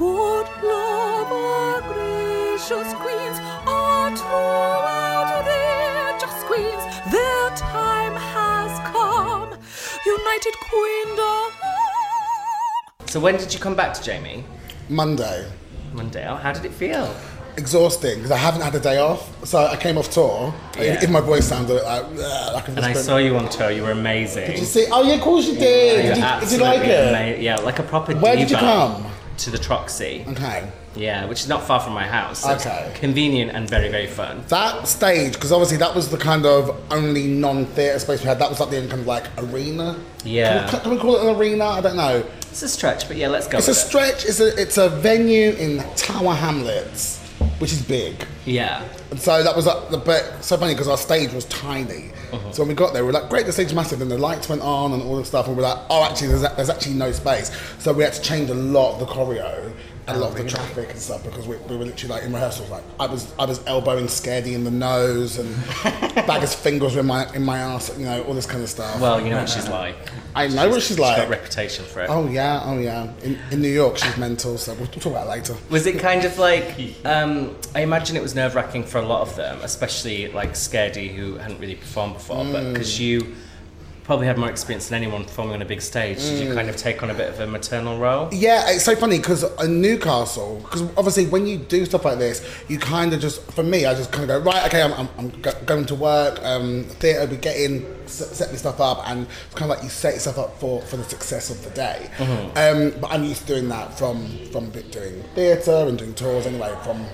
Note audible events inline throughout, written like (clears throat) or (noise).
Good love, our gracious queens, are throughout their just queens. Their time has come. United Queendom. So when did you come back to Jamie? Monday. Monday. Oh, how did it feel? Exhausting because I haven't had a day off. So I came off tour. Yeah. If my voice sounded like, "Ugh," like I've And just I been- saw you on tour. You were amazing. Did you see? Oh yeah, of course you did. You're Did you, did you like it? ama- yeah, like a proper Where did you come? To the Troxy. Okay. Yeah, which is not far from my house. So Okay. Convenient and very, very fun. That stage, because obviously that was the kind of only non-theatre space we had. That was like the kind of like arena. Yeah. Can we, can we call it an arena? I don't know. It's a stretch, but yeah, let's go. It's a it. stretch. It's a it's a venue in Tower Hamlets, which is big. Yeah. And so that was like the but so funny because our stage was tiny. Uh-huh. So when we got there, we were like, "Great, the stage is massive," and the lights went on and all this stuff, and we were like, "Oh, actually, there's, there's actually no space." So we had to change a lot of the choreo and a lot of the traffic and stuff because we, we were literally like in rehearsals. Like I was I was elbowing Scaredy in the nose and (laughs) Baga's fingers were in my in my ass, you know, all this kind of stuff. Well, you know what she's like. I know what she's She's got like. a reputation for it. Oh yeah, oh yeah. In, in New York, she's mental. So we'll talk about later. Was it kind of like, um, I imagine it was nerve wracking for a lot of them, especially like Scaredy, who hadn't really performed before, but Mm. because you probably had more experience than anyone performing on a big stage, did Mm. you kind of take on a bit of a maternal role? Yeah, it's so funny because in Newcastle, because obviously when you do stuff like this, you kind of just, for me, I just kind of go, right, okay, I'm, I'm, I'm go- going to work, um, theatre, we get in, set, set me stuff up, and it's kind of like you set yourself up for, for the success of the day. Um, but I'm used to doing that from, from doing theatre and doing tours anyway, from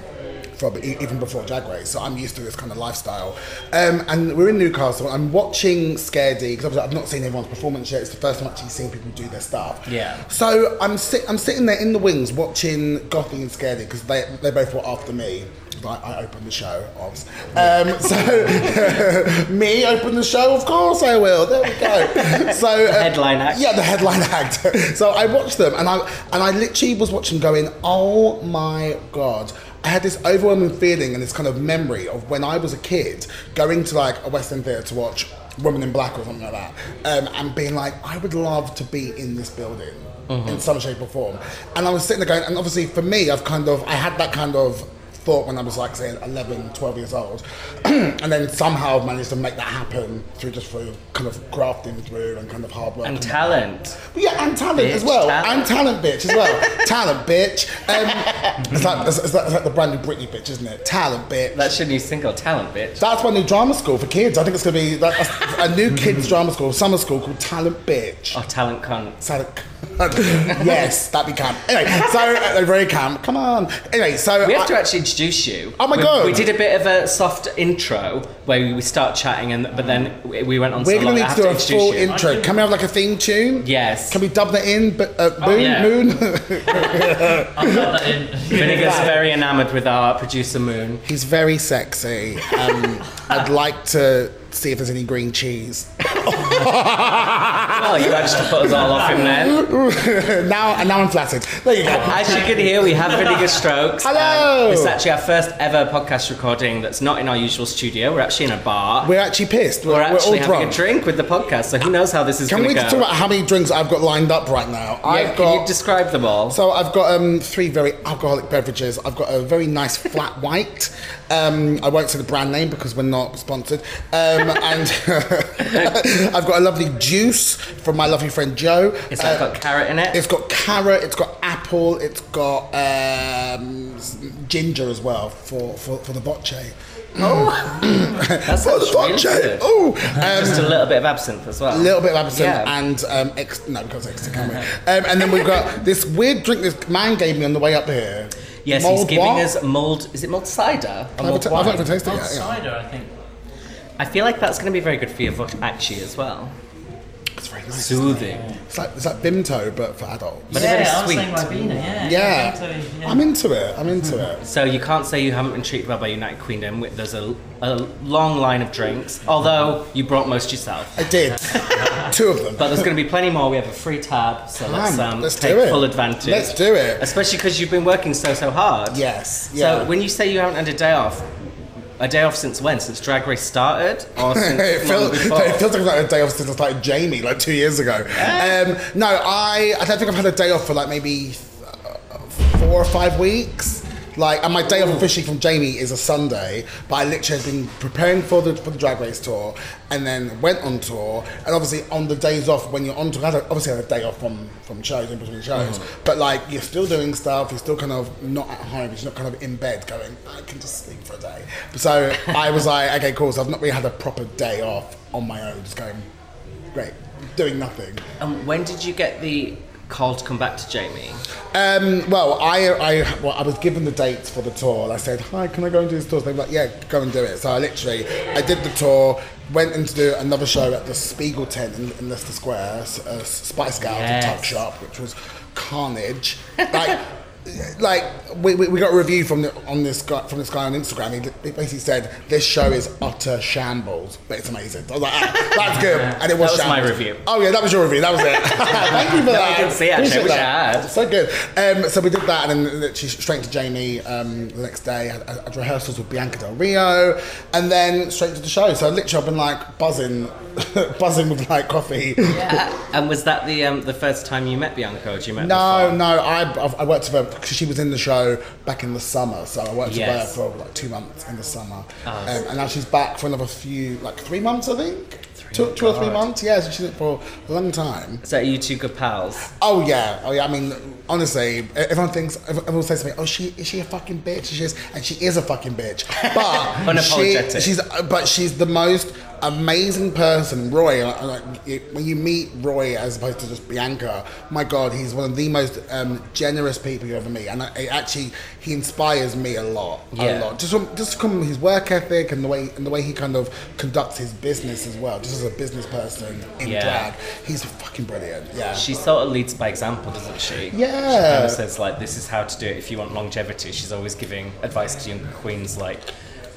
from even before Drag Race, so I'm used to this kind of lifestyle. Um, and we're in Newcastle. I'm watching Scaredy because I've not seen everyone's performance yet. It's the first time actually seeing people do their stuff. Yeah. So I'm sit- I'm sitting there in the wings watching Gothy and Scaredy because they they both were after me. I, I opened the show, obviously. Um, so (laughs) me open the show, of course I will. There we go. (laughs) So uh, headline act. Yeah, the headline act. (laughs) so I watched them, and I and I literally was watching, going, "Oh my god." I had this overwhelming feeling and this kind of memory of when I was a kid going to like a West End theatre to watch Women in Black or something like that, um, and being like, I would love to be in this building in some shape or form. And I was sitting there going, and obviously for me, I've kind of, I had that kind of thought when I was like, say, 11, 12 years old. (clears throat) and then somehow managed to make that happen through just through kind of grafting through and kind of hard work. And talent. But yeah, and talent Bitch, as well. talent. And talent, bitch, as well. (laughs) talent, bitch. Um, it's, like, it's, it's like, it's like the brand new Britney bitch, isn't it? Talent, bitch. That's your new single, Talent Bitch. That's my new drama school for kids. I think it's going to be like, a, a new (laughs) kids drama school, summer school called Talent Bitch. Oh, Talent Cunt. Talent. (laughs) yes, that'd be camp. Anyway, so uh, they're very camp. Come on. Anyway, so We have I- to actually introduce you. Oh my We- God. We did a bit of a soft intro where we start chatting, and but then we we went on. We're so gonna I need to do a full you. intro. Can we have like a theme tune? Yes. Can we dub that in? But uh, Moon, yeah. Moon. (laughs) I'll put that in. (laughs) Vinegar's very enamoured with our producer Moon. He's very sexy. Um, I'd like to see if there's any green cheese. Well, (laughs) you managed to put us all off him then. (laughs) now, now I'm flattered. There you go. As you can hear, we have really good Strokes. Hello. Um, this is actually our first ever podcast recording that's not in our usual studio. We're actually in a bar. We're actually pissed. We're, We're actually all having drunk. a drink with the podcast, so who knows how this is Can going we to go. talk about how many drinks I've got lined up right now? Yeah, I've can got. you describe them all? so I've got um, three very alcoholic beverages. I've got a very nice flat (laughs) white. Um, I won't say the brand name because we're not sponsored. Um, (laughs) and (laughs) I've got a lovely juice from my lovely friend Joe. It's Uh, got carrot in it. It's got carrot, it's got apple, it's got um, ginger as well for, for, for the bocce. (laughs) that For sounds the really bocce! Oh! Just a little bit of absinthe as well. A little bit of absinthe Yeah. and um, ex- no, because extra? Um, and then we've got this weird drink this man gave me on the way up here. Yes, he's giving what? us mulled. Is it mulled cider? Or I've mulled not- I've not wine? even tasted it Not yet. Yeah. cider, I think. I feel like that's going to be very good for your vote actually as well. It's very nice. Soothing. It's like, it's like Vimto, but for adults. But yeah, very I was sweet. saying Ribena, yeah. yeah. So, yeah. I'm into it. I'm into (laughs) it. So you can't say you haven't been treated well by United Queendom. There's a, a long line of drinks, although you brought most yourself. I did. (laughs) Two of them. But there's going to be plenty more. We have a free tab, so let's, um, let's take full advantage. Let's do it. Especially because you've been working so so hard. Yes. Yeah. So when you say you haven't had a day off, a day off since when? Since Drag Race started, or (laughs) since it, feels, it feels like like a day off since I started Jamie like two years ago. Um, no, I, I don't think I've had a day off for like maybe uh, four or five weeks. Like, and my day off officially from Jamie is a Sunday, but I literally have been preparing for the for the drag race tour, and then went on tour. And obviously, on the days off when you're on tour, I had a- obviously I had a day off from from shows in between shows, mm. but like you're still doing stuff. You're still kind of not at home. You're not kind of in bed going, I can just sleep for a day. So (laughs) I was like, okay, cool. So I've not really had a proper day off on my own, just going, great, doing nothing. And when did you get the call to come back to Jamie? Um, well, I, I, well, I was given the dates for the tour. and I said, "Hi, can I go and do this tour?" They were like, "Yeah, go and do it." So I literally, I did the tour, went in to do another show at the Spiegel tent in, in Leicester Square, uh, Spice Girls and Tuck Shop, which was carnage. Like, like we, we, we got a review from the, on this guy from this guy on Instagram. He, he basically said this show is utter shambles, but it's amazing. I was like, ah, that's good, and it was. That was my review. Oh yeah, that was your review. That was it. (laughs) Thank you for No, that. I didn't see it, actually. I wish I that. had. So good. Um, so we did that, and then literally straight to Jamie um, the next day. Had, had rehearsals with Bianca Del Rio, and then straight to the show. So literally, I've been like buzzing, (laughs) buzzing with like coffee. And was that the um, the first time you met Bianca, or did you met No, no, I, I've- worked with her because she was in the show back in the summer. So I worked Yes. with her for like two months in the summer, Oh. um, and now she's back for another few, like three months, I think. Two or three months, yeah. So she's in it for a long time. So are you two good pals? Oh yeah, oh yeah. I mean, honestly, everyone thinks everyone says to me, "Oh, she is she a fucking bitch?" She is, and she is a fucking bitch. (laughs) But Unapologetic. she, she's but she's the most amazing person. Roy, like, you- when you meet Roy as opposed to just Bianca, my God, he's one of the most um, generous people you ever meet, and I, I actually he inspires me a lot, Yeah. a lot. Just from just from his work ethic and the way and the way he kind of conducts his business as well. Just as a business person in Yeah. drag, he's fucking brilliant. Yeah. She sort of leads by example, doesn't she? Yeah, she kind of says like, "This is how to do it if you want longevity." She's always giving advice to younger queens, like,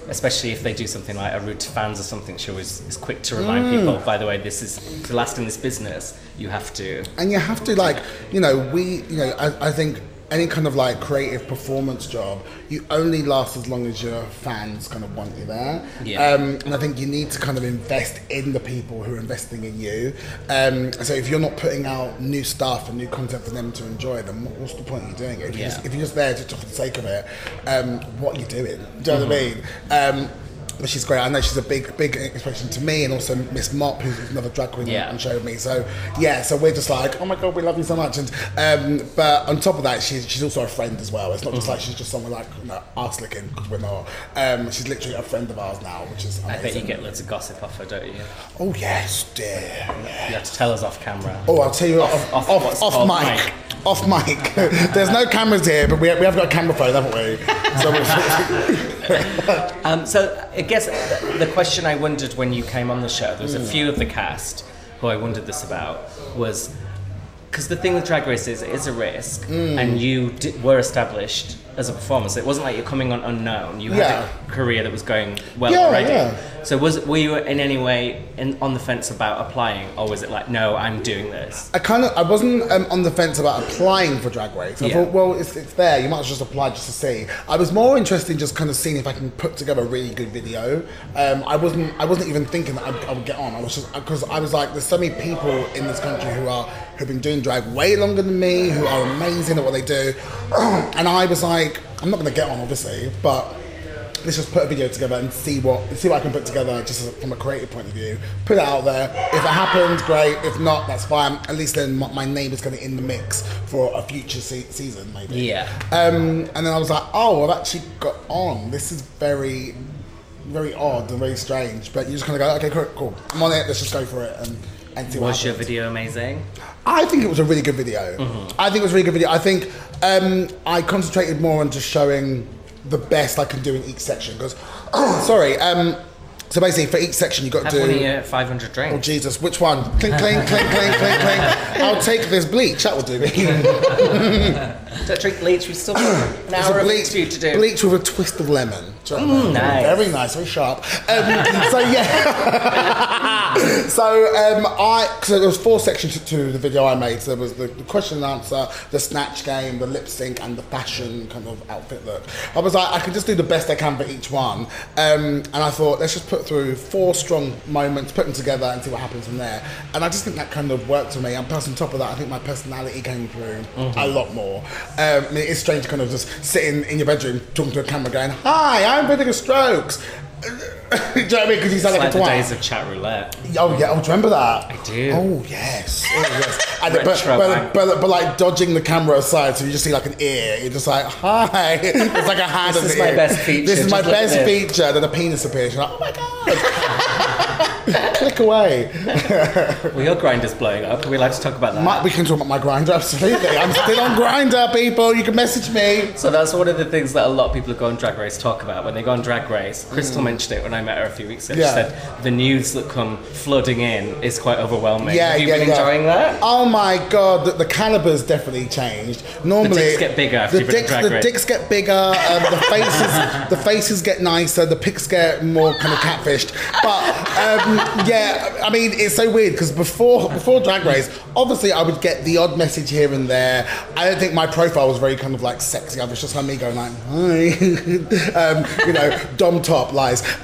especially if they do something like a route to fans or something. She always is quick to remind Mm. people, by the way, this is to last in this business. You have to. and you have to like you know we you know I, I think any kind of like creative performance job you only last as long as your fans kind of want you there. Yeah. um, and I think you need to kind of invest in the people who are investing in you. Um, so if you're not putting out new stuff and new content for them to enjoy then what's the point of you doing it? If, you're, just, if you're just there just for the sake of it um, what are you doing? Do you know what I mean? Um, but she's great. I know she's a big, big inspiration to me, and also Miss Mop, who's another drag queen Yeah. and showed me. So yeah, so we're just like, oh my god, we love you so much. And um, but on top of that, she's she's also a friend as well. It's not just like she's just someone like you know, arse licking because we're not. Um, she's literally a friend of ours now, which is I amazing. bet you get loads of gossip off her, don't you? Oh yes, dear. You have to tell us off camera. Oh, I'll tell you off, off off, off, mic. mic. Off mic. (laughs) There's no cameras here, but we, we have got a camera phone, haven't we? So (laughs) (laughs) Um, so I guess the, question I wondered when you came on the show, there was Hmm. a few of the cast who I wondered this about was because the thing with Drag Race is it is a risk, Hmm. and you were established as a performer. So it wasn't like you're coming on unknown. You Yeah. had a career that was going well Yeah, already. yeah. So was were you in any way in, on the fence about applying, or was it like, no, I'm doing this? I kind of I wasn't um, on the fence about applying for Drag Race. I Yeah. thought, well, it's, it's there. You might as well just apply just to see. I was more interested in just kind of seeing if I can put together a really good video. Um, I wasn't I wasn't even thinking that I'd, I would get on. I was just because I was like, there's so many people in this country who are who've been doing drag way longer than me, who are amazing at what they do, (clears throat) and I was like, I'm not going to get on, obviously, but let's just put a video together and see what see what I can put together just from a creative point of view. Put it out there. If it happens, great. If not, that's fine. At least then my, my name is going to in the mix for a future se- season, maybe. Yeah. Um, and then I was like, oh, I've actually got on. This is very, very odd and very strange. But you just kind of go, okay, cool, cool. I'm on it. Let's just go for it and and see what Was your video amazing? I think it was a really good video. I think it was a really good video. I think um, I concentrated more on just showing the best I can do in each section. Because, (clears throat) sorry, um, so basically for each section you've got to one do. your 500 Oh drinks. Jesus, which one? Clink, clink, clink, clink, clink, clink. (laughs) I'll take this bleach. That will do me. (laughs) Don't drink bleach. We've still got an hour a of bleach, interview to do. bleach with a twist of lemon. Do you know what I mean? nice. Very nice, very sharp. Um, so yeah. (laughs) so um, I, because there was four sections to, the video I made. So there was the, the question and answer, the snatch game, the lip sync, and the fashion kind of outfit look. I was like, I can just do the best I can for each one. Um, and I thought, let's just put through four strong moments, put them together, and see what happens from there. And I just think that kind of worked for me. And plus, on top of that, I think my personality came through a lot more. Um, I mean, it's strange to kind of just sitting in your bedroom talking to a camera going, Hi, I'm Vinegar Strokes. (laughs) do you know what I mean? Because sound like, like a the twat. days of chat roulette. Oh yeah, oh, do you remember that? I do. Oh yes, oh yes. And, but, Retro but, wank. but, but, like dodging the camera aside, so you just see like an ear. You're just like, hi. (laughs) It's like a hand. This is my ear. best feature, This is my best feature. Then a penis appears. You're like, oh my god. (laughs) Click away. (laughs) Well, your Grindr's blowing up. Are we allowed to talk about that? My, we can talk about my Grindr. Absolutely. I'm still on grinder, people. You can message me. So that's one of the things that a lot of people who go on Drag Race talk about when they go on Drag Race. Crystal mentioned it when I met her a few weeks ago. Mm. Yeah. She said the news that come flooding in is quite overwhelming. Yeah, Have you yeah, been yeah. enjoying that? Oh my god, the, the caliber's definitely changed. Normally, the dicks get bigger after the dicks, the dicks get bigger. Um, the (laughs) faces, the faces get nicer. The pics get more kind of catfished. But um, yeah, I mean, it's so weird because before before Drag Race, obviously I would get the odd message here and there. I don't think my profile was very kind of like sexy. I was just like me going like, hi, (laughs) um, you know, dom top lies. (laughs)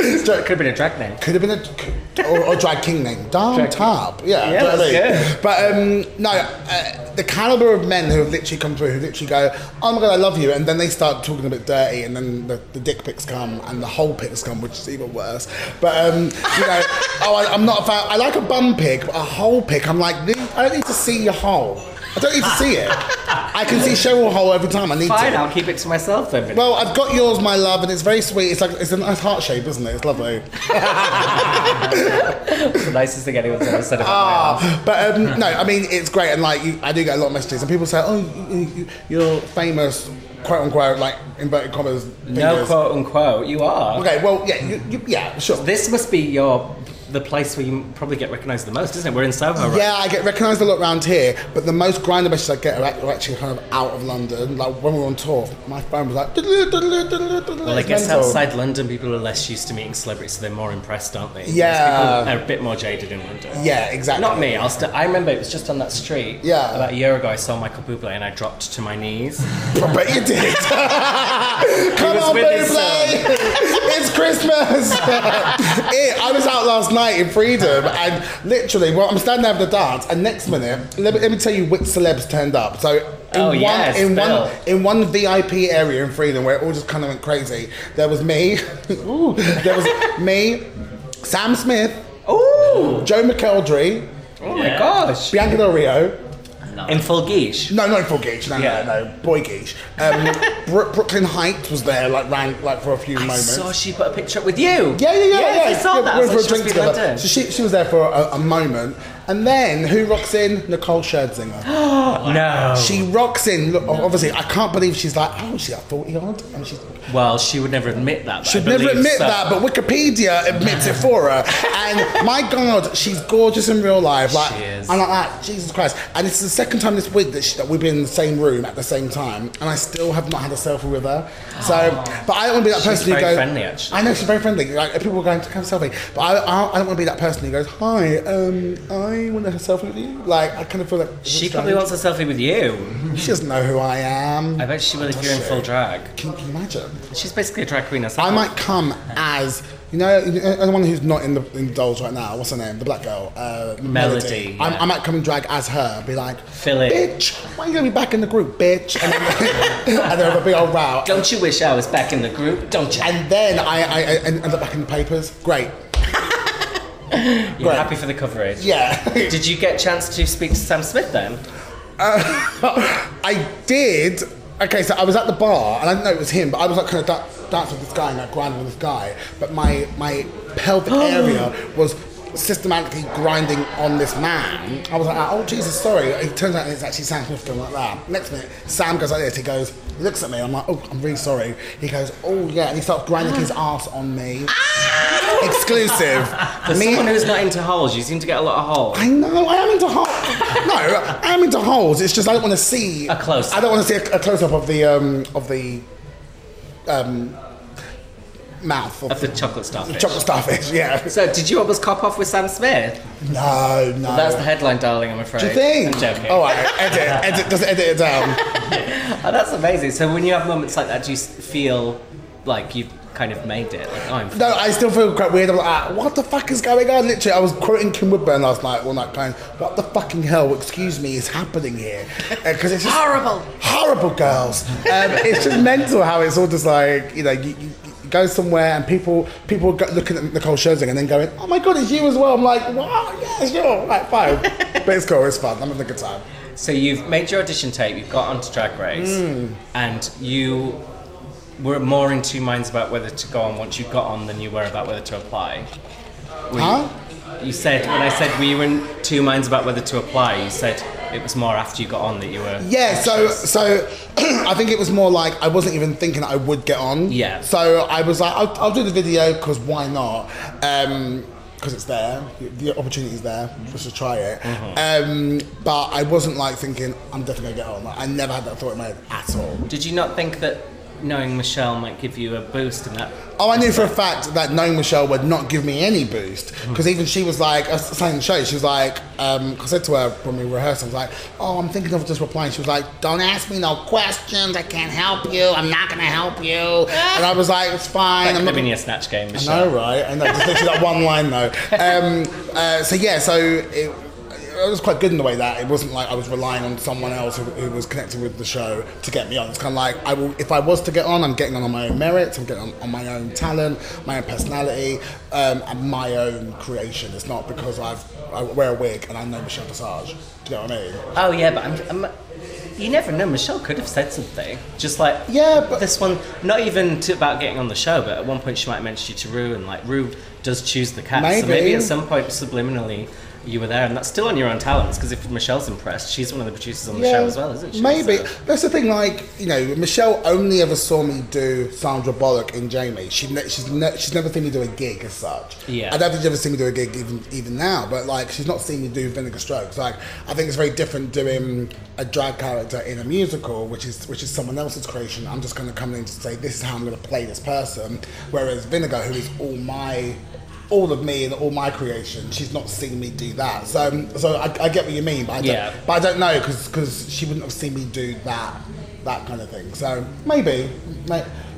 It could have been a drag name. Could have been a or, or drag king name, Dom Drag- Top. Yeah, Yeah, do you know I that's mean? good. But um, no, uh, the caliber of men who have literally come through, who literally go, "Oh my god, I love you," and then they start talking a bit dirty, and then the, the dick pics come, and the whole pics come, which is even worse. But um, you know, (laughs) oh, I, I'm not a fan. I like a bum pic, but a whole pic, I'm like, I don't need to see your hole. I don't need to see it. I can see Cheryl hole every time. I need Fine, to. I'll keep it to myself then. Well, I've got yours, my love, and it's very sweet. It's like it's a nice heart shape, isn't it? It's lovely. It's the nicest thing anyone's ever said about me. Ah, but um, no, I mean it's great, and like you, I do get a lot of messages, and people say, "Oh, you, you, you're famous," quote unquote, like inverted commas. No quote unquote, you are. Okay, well, yeah, you, you, yeah, sure. This must be your the place where you probably get recognised the most, isn't it? We're in Soho, right? Yeah, I get recognised a lot around here, but the most Grindr messages I get are actually kind of out of London. Like when we were on tour, my phone was like. Well, I guess outside London, people are less used to meeting celebrities, so they're more impressed, aren't they? Yeah. People are a bit more jaded in London. Yeah, exactly. Not me. I'll st- I remember it was just on that street. Yeah. About a year ago, I saw Michael Bublé and I dropped to my knees. (laughs) I bet you did. (laughs) (laughs) Come on, Bublé! Um, it's Christmas! it, I was out last night in Freedom and literally, well, I'm standing there for the dance and next minute, let me, let me tell you which celebs turned up. So in Oh, one yes, in Bill. one in one VIP area in Freedom where it all just kind of went crazy, there was me, (laughs) Ooh, there was me, Sam Smith, Ooh! Joe McElderry, Oh my gosh! Bianca Del Rio, In full geesh. No, not in full Geach. No, Yeah. no, no, boy Geach. Um, (laughs) Bro- Brooke Lynn Hytes was there, like ran like for a few I moments. saw she put a picture up with you. yeah, yeah, yeah, Yes, yeah. I saw Yeah, that. We I went for was a like, drink she must be together. London. So she, she was there for a, a moment, and then who rocks in? Nicole Scherzinger. (gasps) No. she rocks in. Look, obviously, I can't believe she's like, oh, she's like forty odd, and she's. Well, she would never admit that. She'd never admit so. that, but Wikipedia admits it for her. And my God, she's gorgeous in real life. Like, She is. I'm like, ah, Jesus Christ. And it's the second time this week that, she, that we've been in the same room at the same time, and I still have not had a selfie with her. So, but I don't want to be that She's person who goes. friendly, actually. I know she's very friendly. Like people are going to a selfie, but I, I, I don't want to be that person who goes, "Hi, um, I want to have a selfie with you." Like I kind of feel like She probably wants a selfie with you. She doesn't know who I am. I bet she will if you're in full drag. Can, can you imagine? She's basically a drag queen herself. I might come as you know you know, the one who's not in the in the dolls right now. What's her name? The black girl, uh, Melody, I, yeah. I might come and drag as her. Be like, it. bitch. Why are you gonna be back in the group, bitch? And then, (laughs) and then have a big old row. Don't you wish I was back in the group? Don't you? And then I, I, I end up back in the papers. Great. (laughs) You're Right. happy for the coverage. Yeah. Did you get a chance to speak to Sam Smith then? (laughs) I did. Okay, so I was at the bar and I didn't know it was him, but I was like kind of da- dancing with this guy and like grinding with this guy. But my my pelvic (gasps) area was systematically grinding on this man. I was like, oh Jesus, sorry. It turns out it's actually Sam Smith going like that. Next minute, Sam goes like this. He goes, he looks at me. I'm like, oh, I'm really sorry. He goes, oh yeah, and he starts grinding his ass on me. Exclusive. For Me- someone who's not into holes, you seem to get a lot of holes. I know, I am into holes. no, I am into holes. It's just I don't want to see A close-up. I don't want to see a, a close up of the um, of the um, mouth of, Of the chocolate starfish. chocolate starfish. Yeah. So, did you almost cop off with Sam Smith? No, no. That's the headline, darling, I'm afraid. Do you think? I'm joking. All right, edit, edit, just edit it down. (laughs) Oh, that's amazing. So, when you have moments like that, do you feel like you've kind of made it. Like, oh, I'm No, I still feel quite weird. I'm like, ah, what the fuck is going on? Literally, I was quoting Kim Woodburn last night, all night, going, "What the fucking hell? Excuse me, is happening here?" Because it's just Horrible. horrible girls. Um, it's just mental how it's all just like you know you, you, go somewhere and people people go looking at Nicole Scherzinger and then going, "Oh my god, it's you as well." I'm like, "Wow, yeah, sure, right, fine." (laughs) but it's cool, it's fun. I'm having a good time. So you've made your audition tape, you've got onto Drag Race, Hmm. and you were more in two minds about whether to go on once you got on than you were about whether to apply. Were Huh? You said when I said we were in two minds about whether to apply, you said it was more after you got on that you were. Yeah, so so (clears throat) I think it was more like I wasn't even thinking I would get on. Yeah. So I was like, I'll, I'll do the video because why not? Because it's there, the opportunity is there. Just to try it. Mm-hmm. Um, but I wasn't like thinking I'm definitely gonna get on. Like, I never had that thought in my head at all. Did you not think that knowing Michelle might give you a boost in that? Oh, I knew for a fact that knowing Michelle would not give me any boost because even she was like, I was saying the show, she was like, um, I said to her when we rehearsed, I was like, oh, I'm thinking of just replying. She was like, don't ask me no questions. I can't help you. I'm not gonna help you. And I was like, it's fine. That I'm could not have been your snatch game, I Michelle. know, right? And that just literally that one line though. (laughs) Um, uh, so yeah, so it, it was quite good in the way that it wasn't like I was relying on someone else who, who was connected with the show to get me on. It's kind of like I will, if I was to get on, I'm getting on on my own merits. I'm getting on, on my own talent, my own personality, um, and my own creation. It's not because I've I wear a wig and I know Michelle Visage. Do you know what I mean? Oh yeah, but I'm, I'm, you never know. Michelle could have said something, just like Yeah, but- this one. Not even to, about getting on the show, but at one point she might have mentioned you to Rue, and like Rue does choose the cast. So Maybe. maybe at some point subliminally you were there, and that's still on your own talents. Because if Michelle's impressed, she's one of the producers on the show as well, isn't she? Maybe So- that's the thing. Like you know, Michelle only ever saw me do Sandra Bollock in Jamie. She ne- she's ne- she's never seen me do a gig as such. Yeah. I don't think she's ever seen me do a gig even even now. But like, she's not seen me do Vinegar Strokes. Like, I think it's very different doing a drag character in a musical, which is which is someone else's creation. I'm just going to come in to say this is how I'm going to play this person. Whereas Vinegar, who is all my all of me and all my creation, she's not seen me do that. So, so I, I get what you mean, but I don't, Yeah. but I don't know because she wouldn't have seen me do that that kind of thing. So maybe,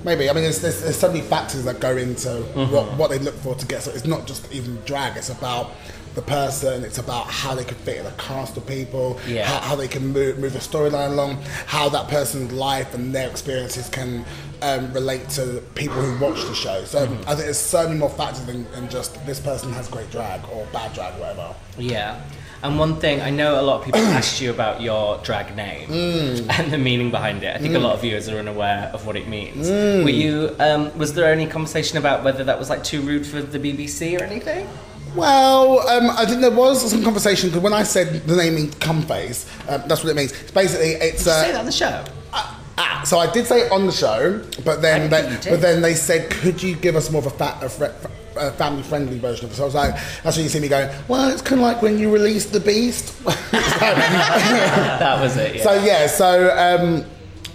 maybe. I mean, there's, there's, there's so many factors that go into Mm-hmm. what, what they look for to get. So it's not just even drag. It's about the person. It's about how they can fit in a cast of people. Yeah. How, how they can move, move a storyline along. How that person's life and their experiences can. Um, relate to people who watch the show. So Mm-hmm. I think there's so many more factors than, than just this person has great drag or bad drag, whatever. Yeah. And one thing, I know a lot of people (clears throat) asked you about your drag name Mm. (laughs) and the meaning behind it. I think a lot of viewers are unaware of what it means. Mm. Were you? Um, was there any conversation about whether that was like too rude for the BBC or anything? Well, um, I think there was some conversation because when I said the name in Cumface, um, that's what it means. It's basically, it's Did you say uh, that on the show? ah, so I did say it on the show, but then they, think you did. but then they said, could you give us more of a, fa- a, fre- a family-friendly version of it? So I was like, that's when you see me going, well, it's kind of like when you release the Beast. (laughs) (laughs) That was it. Yeah. So yeah, so um,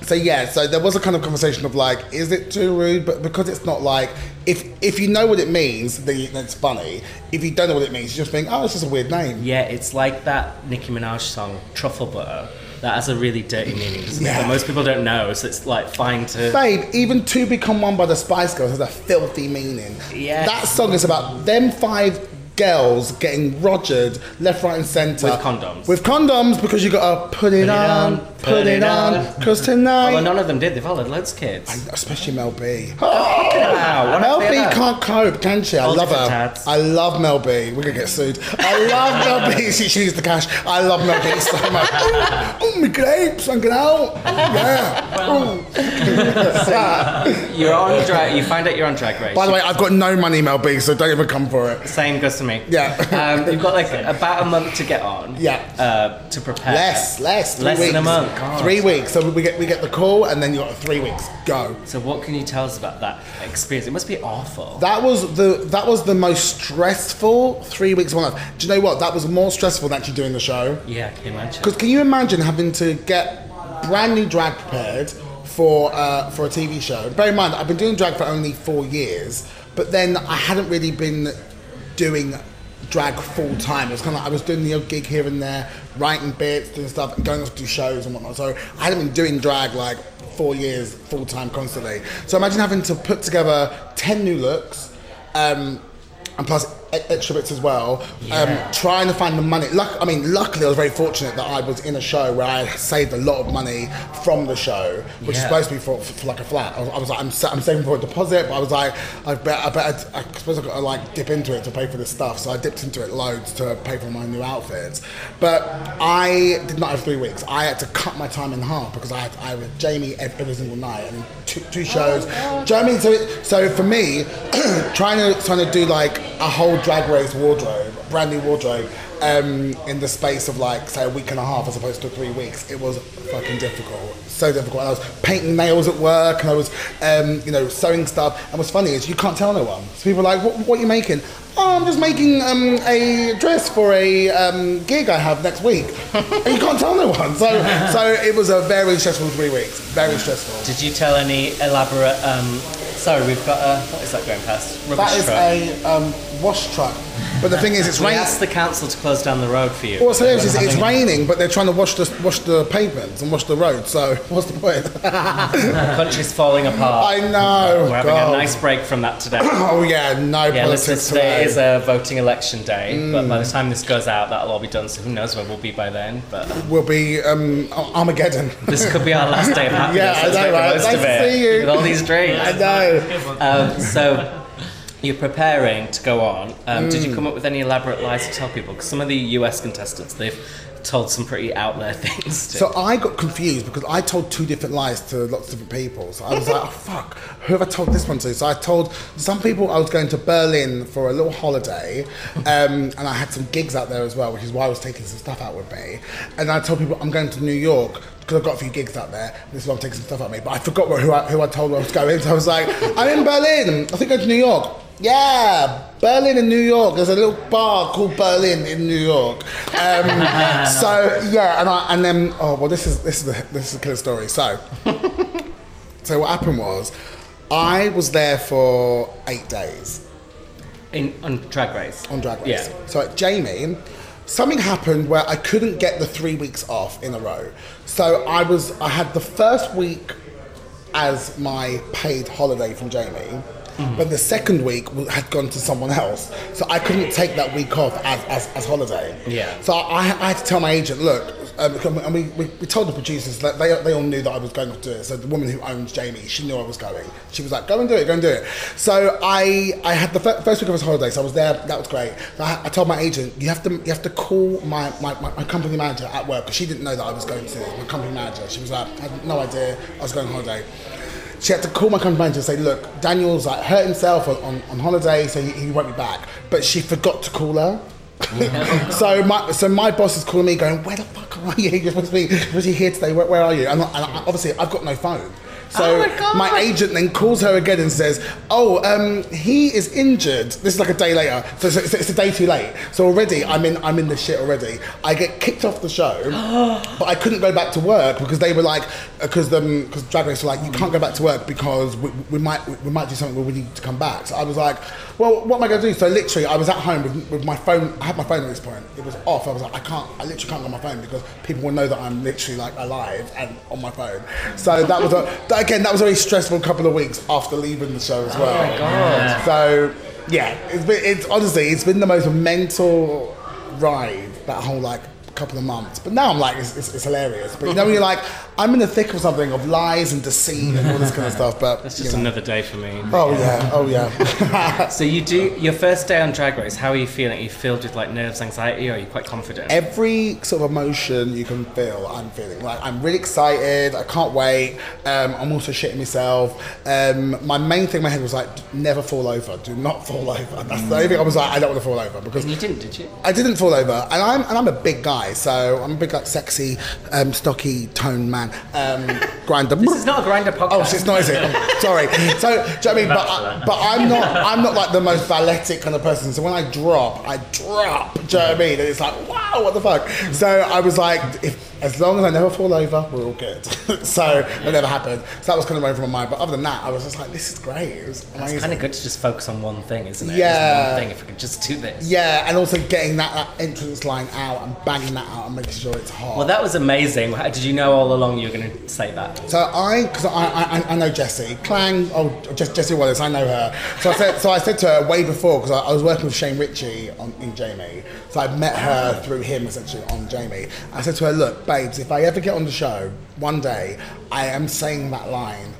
so yeah, so there was a kind of conversation of like, is it too rude? But because it's not like, if if you know what it means, then it's funny. If you don't know what it means, you just think, oh, this is a weird name. yeah, it's like that Nicki Minaj song "Truffle Butter." That has a really dirty meaning. it? Yeah. That most people don't know, so it's like fine to. Babe, even Two Become One by the Spice Girls has a filthy meaning. Yeah. That song is about them five girls getting rogered left, right, and centre. With condoms. With condoms because you gotta put it, on, put, it on, because tonight. Although none of them did. They've all had loads of kids. Especially Mel B. Wow, (gasps) what Mel B can't cope, can she? I All love her. different tads. I love Mel B. We're gonna get sued. I love Mel B. (laughs) She, she needs the cash. I love Mel B so much. Oh, (laughs) oh my grapes, I'm going out. Oh, yeah. You're on drag. You find out you're on Drag Race. By the way, I've got no money, Mel B, so don't even come for it. Same goes to me. Yeah. Um, you've got like (laughs) about a month to get on. Yeah. Uh, to prepare. Less, less, Less weeks. than a month. God. Three weeks. So we get we get the call, and then you got three weeks. Go. So what can you tell us about that experience? It must be awful. That was the that was the most stressful three weeks of my life. Do you know what? That was more stressful than actually doing the show. yeah, can you imagine? Because can you imagine having to get brand new drag prepared for uh, for a TV show? Bear in mind, I've been doing drag for only four years, but then I hadn't really been doing drag full time. It was kind of like I was doing the odd gig here and there, writing bits, doing stuff, and going off to do shows and whatnot. So I hadn't been doing drag like four years full time constantly. So imagine having to put together ten new looks. Um, and plus extra bits as well. Yeah. Um, trying to find the money. Luck, I mean, luckily I was very fortunate that I was in a show where I saved a lot of money from the show, which is supposed to be for, for, for like a flat. I was, I was like, I'm, sa- I'm saving for a deposit, but I was like, I bet, I bet, I suppose I've got to like dip into it to pay for this stuff. So I dipped into it loads to pay for my new outfits. But I did not have three weeks. I had to cut my time in half because I had, I was Jamie every, every single night and two, two shows. Do you know what I mean? So, it, so for me, (clears throat) trying to trying to do like a whole drag race wardrobe, brand new wardrobe, um, in the space of like say a week and a half as opposed to three weeks, it was fucking difficult. So difficult. And I was painting nails at work, and I was, um, you know, sewing stuff. And what's funny is you can't tell no one. So people are like, "What, what are you making?" Oh, I'm just making um, a dress for a um, gig I have next week, and you can't tell no one. So, so it was a very stressful three weeks. Very stressful. Did you tell any elaborate? Sorry, we've got a. What is that going past? Rubbish That is truck. a um, wash truck. But the thing is, it's raining. asked the council to close down the road for you. What's hilarious is it's raining, but they're trying to wash the wash the pavements and wash the road. So (laughs) what's the point? The country's falling apart. I know. We're having God. a nice break from that today. (coughs) Oh yeah, no Yeah, politics listen, today today. is a voting election day, but Mm. by the time this goes out, that'll all be done. So who knows where we'll be by then? But we'll be um, Armageddon. this could be our last day of (laughs) happiness. Yeah, I know, right? Nice to see you. with all these drinks. I know. Um, so you're preparing to go on. Um, Did you Mm. come up with any elaborate lies to tell people? Because some of the US contestants, they've told some pretty out there (laughs) things. To. So I got confused because I told two different lies to lots of different people. So I was like, oh fuck, who have I told this one to? So I told some people I was going to Berlin for a little holiday, um, and I had some gigs out there as well, which is why I was taking some stuff out with me. And I told people I'm going to New York because I've got a few gigs out there. This is why I'm taking some stuff out with me. But I forgot who I, who I told I was going. So I was like, I'm in Berlin. I think I'm going to New York. Yeah, Berlin in New York. There's a little bar called Berlin in New York. Um, (laughs) so yeah, and I, and then oh well, this is this is the, this is a killer story. So (laughs) so what happened was, I was there for eight days In, on Drag Race. on Drag Race. Yeah. So at Jamie, something happened where I couldn't get the three weeks off in a row. So I was I had the first week as my paid holiday from Jamie. Mm-hmm. But the second week had gone to someone else, so I couldn't take that week off as, as, as holiday. Yeah. So I, I had to tell my agent, look, um, and we, we, we told the producers that they, they all knew that I was going to do it. So the woman who owns Jamie, she knew I was going. She was like, go and do it, go and do it. So I I had the fir- first week of his holiday, so I was there. That was great. I, I told my agent, you have to you have to call my, my, my, my company manager at work because she didn't know that I was going to my company manager. She was like, I had no idea I was going on holiday she had to call my company manager and say, look, Daniel's like hurt himself on, on, on holiday, so he, he won't be back. But she forgot to call her. (laughs) so my so my boss is calling me, going, "Where the fuck are you? (laughs) You're supposed to be supposed to here today. Where, where are you?" And, and obviously, I've got no phone. So Oh my my agent then calls her again and says, "Oh, um, he is injured." This is like a day later, so it's, it's, a day too late. So already, I'm in I'm in the shit already. I get kicked off the show, (gasps) but I couldn't go back to work because they were like, because them because Drag Race were like, you can't go back to work because we, we might we might do something where we need to come back. So I was like, well, what am I going to do? So literally, I was at home with, with my phone. I had my phone at this point. It was off. I was like, I can't. I literally can't go on my phone because people will know that I'm literally like alive and on my phone. So that was a that, again that was a very stressful couple of weeks after leaving the show as well. Oh my God. So yeah, it's been it's honestly it's been the most mental ride that whole like couple of months. But now I'm like it's, it's, it's hilarious. But you know when you're like I'm in the thick of something of lies and deceit and all this kind of (laughs) stuff. But It's you just know. another day for me. Oh yeah, oh yeah. (laughs) So you do your first day on Drag Race. How are you feeling? Are you filled with like nerves, anxiety, or are you quite confident? Every sort of emotion you can feel, I'm feeling. Like I'm really excited. I can't wait. Um, I'm also shitting myself. Um, my main thing in my head was like, never fall over. Do not fall over. That's the only thing I was like, I don't want to fall over because and you didn't, did you? I didn't fall over, and I'm and I'm a big guy, so I'm a big like sexy, um, stocky, toned man. Um, Grindr. This is not a Grindr podcast. Oh, so it's not, is it? Oh, sorry. So, do you know what I mean? But, I, but I'm not. I'm not like the most balletic kind of person. So when I drop, I drop. Do you know what I mean? And it's like, wow, what the fuck? So I was like, if As long as I never fall over, we're all good. (laughs) so that never happened. So that was kind of over my mind. But other than that, I was just like, this is great. It was amazing. It's kind of good to just focus on one thing, isn't it? Yeah. One thing. If we could just do this. Yeah, and also getting that, that entrance line out and banging that out and making sure it's hot. Well, that was amazing. How- Did you know all along you were going to say that? So I, because I, I, I know Jessie Clang, oh Jess, Jessie Wallace, I know her. So I said, so I said to her way before because I, I was working with Shane Richie on in Jamie, so I met her through him essentially on Jamie. I said to her, look, babes, if I ever get on the show one day, I am saying that line.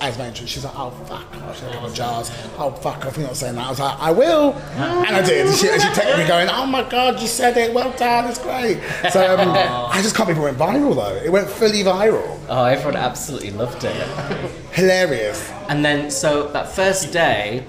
As my entrance, she's like, oh fuck, oh, she's like, of jars. Oh fuck, I think not saying that. I was like, I will, and I did. And she, and she texted me going, oh my god, you said it, well done, it's great. So um, I just can't believe it went viral though. It went fully viral, Oh, everyone absolutely loved it. hilarious. And then, so that first day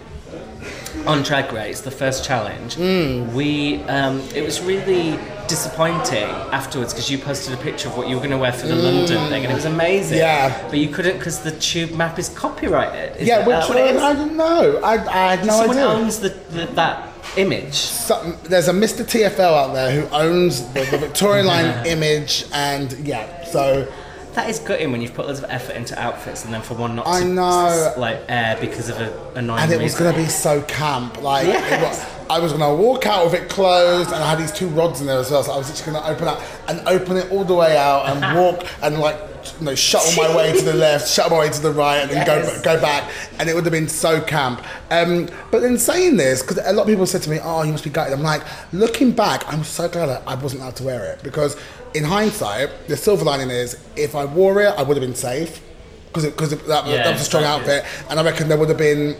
on Drag Race, the first challenge, Mm. we um, it was really disappointing afterwards because you posted a picture of what you were going to wear for the London thing, and it was amazing. Mm. Yeah. But you couldn't because the tube map is copyrighted. Is Yeah, which what one? I didn't know. I, I had no Someone idea. owns the, the, that image. Some, there's a Mr. TFL out there who owns the, the Victorian line (laughs) image, and yeah, so That is gutting when you've put loads of effort into outfits and then for one not I to know. like air because of an annoying and it was gonna be so camp. Like, it Yes. I was gonna walk out with it closed, and I had these two rods in there as well. So I was just gonna open up and open it all the way out and (laughs) walk and like. You know, shuttle my way to the left, shuttle my way to the right, and then go go back, and it would have been so camp. Um, but in saying this, because a lot of people said to me, "Oh, you must be gutted." I'm like, looking back, I'm so glad I wasn't allowed to wear it because, in hindsight, the silver lining is if I wore it, I would have been safe because because that, Yeah, that was a strong outfit, and I reckon there would have been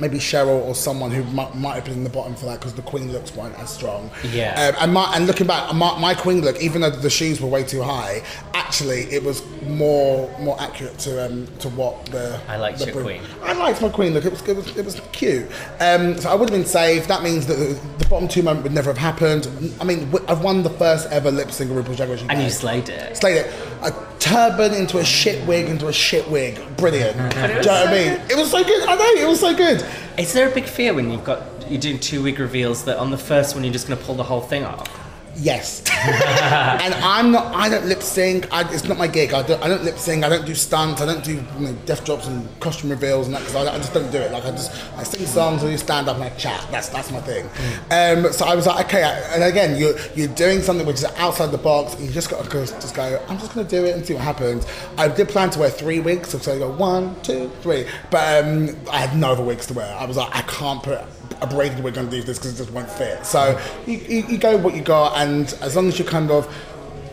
maybe Cheryl or someone who might, might have been in the bottom for that because the Queen looks weren't as strong. Yeah. Um, and, my, and looking back, my, my Queen look, even though the shoes were way too high, actually it was more more accurate to um, to what the. I liked the your bru- Queen. I liked my Queen look. It was it was, it was cute. Um, so I would have been safe. That means that the, the bottom two moment would never have happened. I mean, I've won the first ever lip sync of RuPaul's Drag Race and you slayed it. Slayed it. A turban into a shit wig into a shit wig. Brilliant. (laughs) Do you know what I mean? It was so good. I know, it was so good. Is there a big fear when you've got you're doing two wig reveals that on the first one you're just going to pull the whole thing off? Yes. (laughs) and I'm not, I don't lip sync. I, it's not my gig. I don't, I don't lip sync. I don't do stunts. I don't do you know, death drops and costume reveals and that because I, I just don't do it. Like I just, I sing songs, I you stand up and I chat. That's, that's my thing. Um, so I was like, okay. And again, you're, you're doing something which is outside the box. And you just got to just go, I'm just to do it and see what happens. I did plan to wear three wigs. So I go one, two, three. But um, I had no other wigs to wear. I was like, I can't put a going to underneath this because it just won't fit. So you, you, you go what you got, and as long as you kind of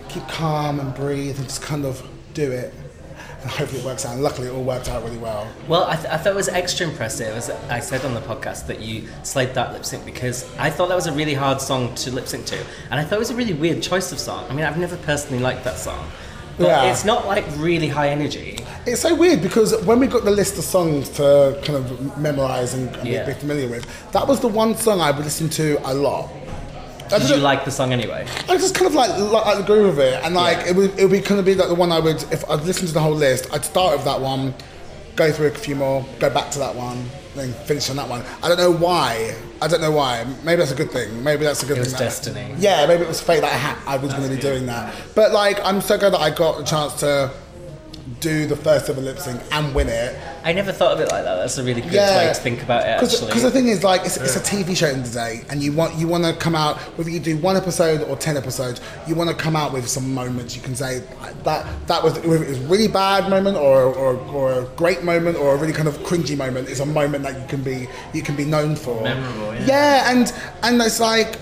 keep calm and breathe and just kind of do it, and hopefully it works out. And luckily, it all worked out really well. Well, I, th- I thought it was extra impressive, as I said on the podcast, that you slayed that lip sync because I thought that was a really hard song to lip sync to, and I thought it was a really weird choice of song. I mean, I've never personally liked that song, but Yeah. it's not like really high energy. It's so weird because when we got the list of songs to kind of memorize and, and Yeah. be familiar with, that was the one song I would listen to a lot. Did you like the song anyway? I just kind of like like, like the groove of it, and like Yeah. it would it would be kind of be like the one I would if I'd listen to the whole list, I'd start with that one, go through a few more, go back to that one, then finish on that one. I don't know why. I don't know why. Maybe that's a good thing. Maybe that's a good It thing. was that- destiny. Yeah, maybe it was fate that I had. I was going to be doing that. But like, I'm so glad that I got the chance to do the first ever lip sync and win it. I never thought of it like that. That's a really good Yeah. way to think about it, Because actually. the thing is, like, it's, it's a TV show in the day, and you want you want to come out whether you do one episode or ten episodes, you want to come out with some moments. You can say that that was whether it was a really bad moment or, or, or a great moment or a really kind of cringy moment. It's a moment that you can be you can be known for. Memorable, yeah. Yeah, and and it's like.